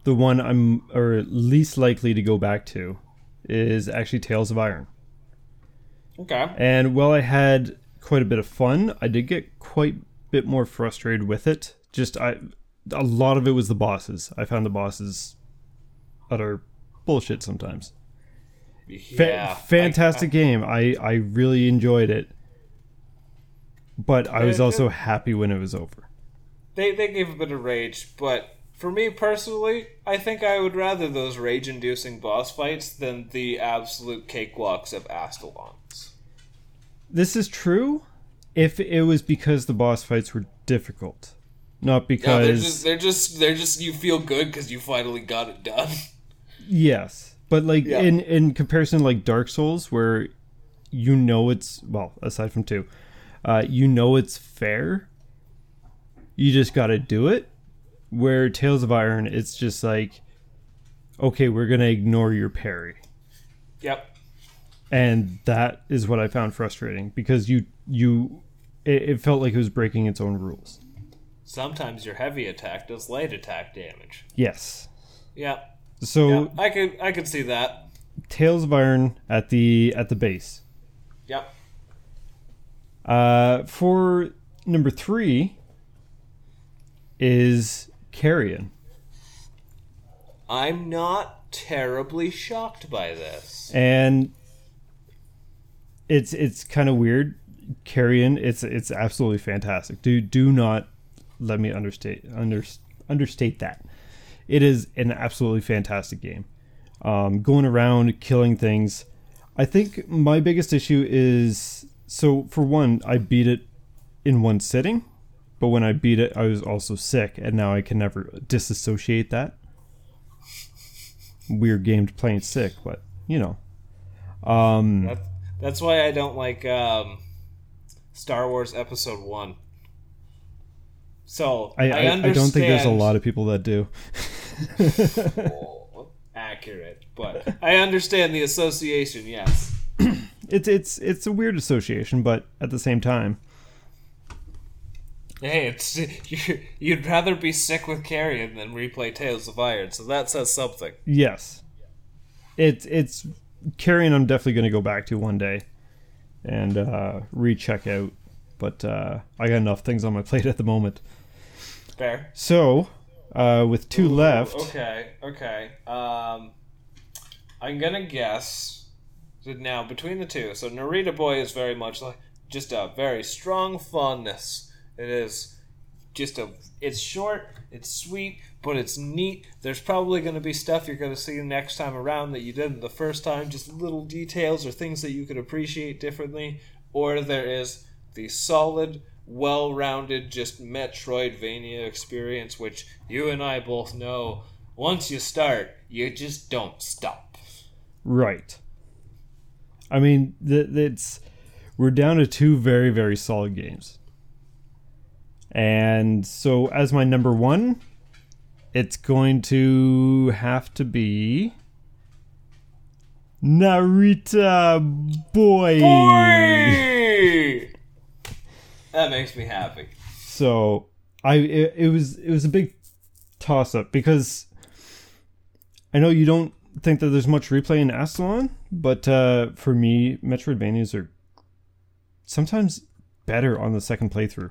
the one I'm or least likely to go back to is actually Tails of Iron. Okay. And while I had quite a bit of fun, I did get quite a bit more frustrated with it. Just I, a lot of it was the bosses. I found the bosses utter bullshit sometimes. Fa- Yeah. fantastic game. I I really enjoyed it. But I was also happy when it was over. They they gave a bit of rage, but for me personally, I think I would rather those rage-inducing boss fights than the absolute cakewalks of Astalons. This is true if it was because the boss fights were difficult. Not No, because they're just they're just they're just you feel good because you finally got it done. Yes, but like Yeah. in in comparison, like Dark Souls, where you know it's well, aside from two, uh, you know it's fair. You just got to do it. Where Tails of Iron, it's just like, okay, we're gonna ignore your parry, Yep. and that is what I found frustrating because you you it, it felt like it was breaking its own rules. Sometimes your heavy attack does light attack damage. Yes. Yep. So Yeah, I could I could see that. Tails of Iron at the at the base. Yep. Uh, for number three is Carrion. I'm not terribly shocked by this. and it's it's kind of weird. Carrion, it's it's absolutely fantastic. Do do not let me understate under, understate that. It is an absolutely fantastic game. Um, going around killing things. I think my biggest issue is so for one, I beat it in one sitting, but when I beat it, I was also sick, and now I can never disassociate that. Weird game to playing sick, but you know. Um, That, that's why I don't like um, Star Wars Episode One. So I, I, I don't think there's a lot of people that do. <laughs> accurate, but I understand the association. Yes. <clears throat> It's it's it's a weird association, but at the same time, Hey, it's you, <laughs> you'd rather be sick with carrion than replay Tails of Iron, so that says something. yes, it's it's Carrion. I'm definitely going to go back to one day and uh, recheck out, but uh, I got enough things on my <laughs> plate at the moment. Fair. So, uh, with two left, Okay, okay. Um, I'm gonna guess that now between the two. So Narita Boy is very much like just a very strong fondness. It is just a. It's short. It's sweet, but it's neat. There's probably going to be stuff you're going to see next time around that you didn't the first time. Just little details or things that you could appreciate differently. Or there is the solid, well-rounded, just Metroidvania experience, which you and I both know. Once you start, you just don't stop. right? I mean, th- it's we're down to two very very solid games, and so as my number one, it's going to have to be Narita Boy. Boy! <laughs> that makes me happy. So I it, it was it was a big toss up because I know you don't think that there's much replay in Astalon, but uh, for me, Metroidvanias are sometimes better on the second playthrough.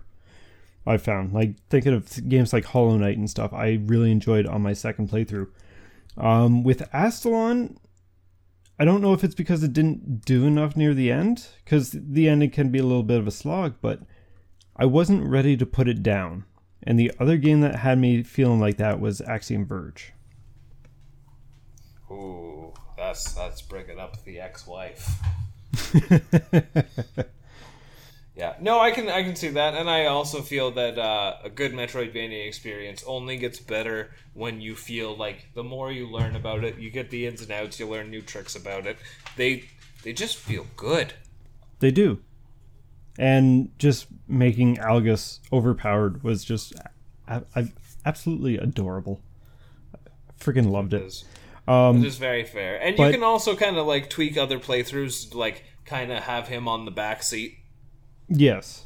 I found like thinking of games like Hollow Knight and stuff. I really enjoyed on my second playthrough. Um, with Astalon, I don't know if it's because it didn't do enough near the end, because the ending can be a little bit of a slog, but I wasn't ready to put it down. And the other game that had me feeling like that was Axiom Verge. Ooh, that's that's bringing up the ex-wife. <laughs> Yeah, no, I can I can see that, and I also feel that uh, a good Metroidvania experience only gets better when you feel like the more you learn about it, you get the ins and outs, you learn new tricks about it. They they just feel good. They do. And just making Algus overpowered was just I, I, absolutely adorable. Freaking loved It it. is, Um, it is very fair, and but- you can also kind of like tweak other playthroughs, like kind of have him on the back seat. yes.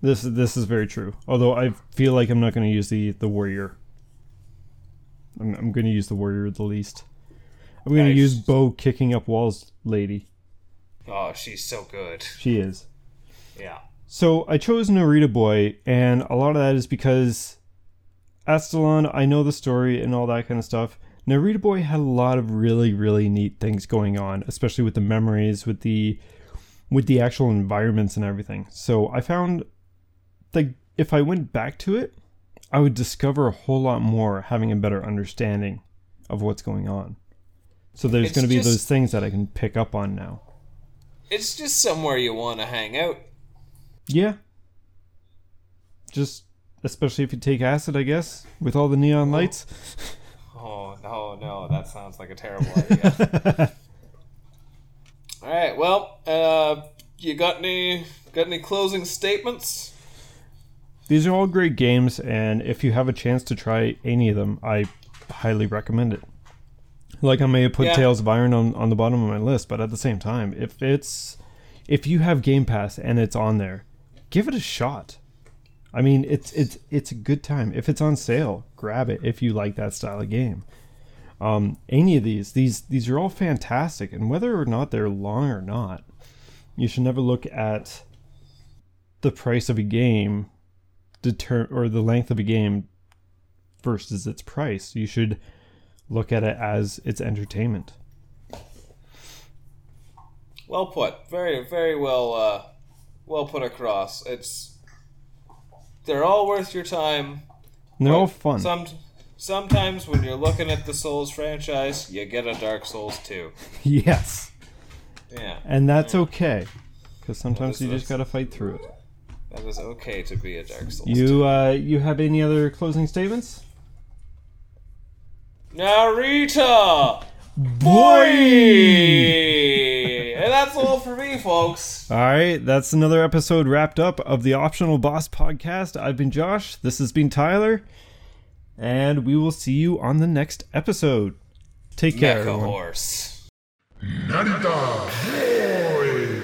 This this is very true. Although I feel like I'm not going to use the the warrior. I'm, I'm going to use the warrior the least. I'm going to use bow kicking up walls lady. Oh, she's so good. She is. Yeah. So I chose Narita Boy, and a lot of that is because Astalon, I know the story and all that kind of stuff. Narita Boy had a lot of really, really neat things going on, especially with the memories, with the with the actual environments and everything. So I found like if I went back to it, I would discover a whole lot more having a better understanding of what's going on. So there's going to be just- those things that I can pick up on now. It's just somewhere you want to hang out. Yeah. Just especially if you take acid, I guess, with all the neon lights. Oh no, no, that sounds like a terrible idea. <laughs> All right, well, uh, you got any got any closing statements? These are all great games, and if you have a chance to try any of them, I highly recommend it. Like I may have put Yeah. Tails of Iron on, on the bottom of my list, but at the same time, if it's if you have Game Pass and it's on there, give it a shot. I mean, it's it's it's a good time. If it's on sale, grab it if you like that style of game. Um, any of these, these these are all fantastic, and whether or not they're long or not, you should never look at the price of a game deter or the length of a game versus its price. You should look at it as it's entertainment. Well put. Very, very well, uh, well put across. It's they're all worth your time. They're all fun. Some sometimes when you're looking at the Souls franchise, you get a Dark Souls 2. <laughs> yes. Yeah, And that's okay. Because sometimes you just gotta fight through it. that is okay to be a Dark Souls. You uh you have any other closing statements? Narita, Boy! And that's all for me, folks. All right, that's another episode wrapped up of the Optional Boss podcast. I've been Josh. This has been Tyler. And we will see you on the next episode. Take care. Mecha everyone. Horse. Narita Boy!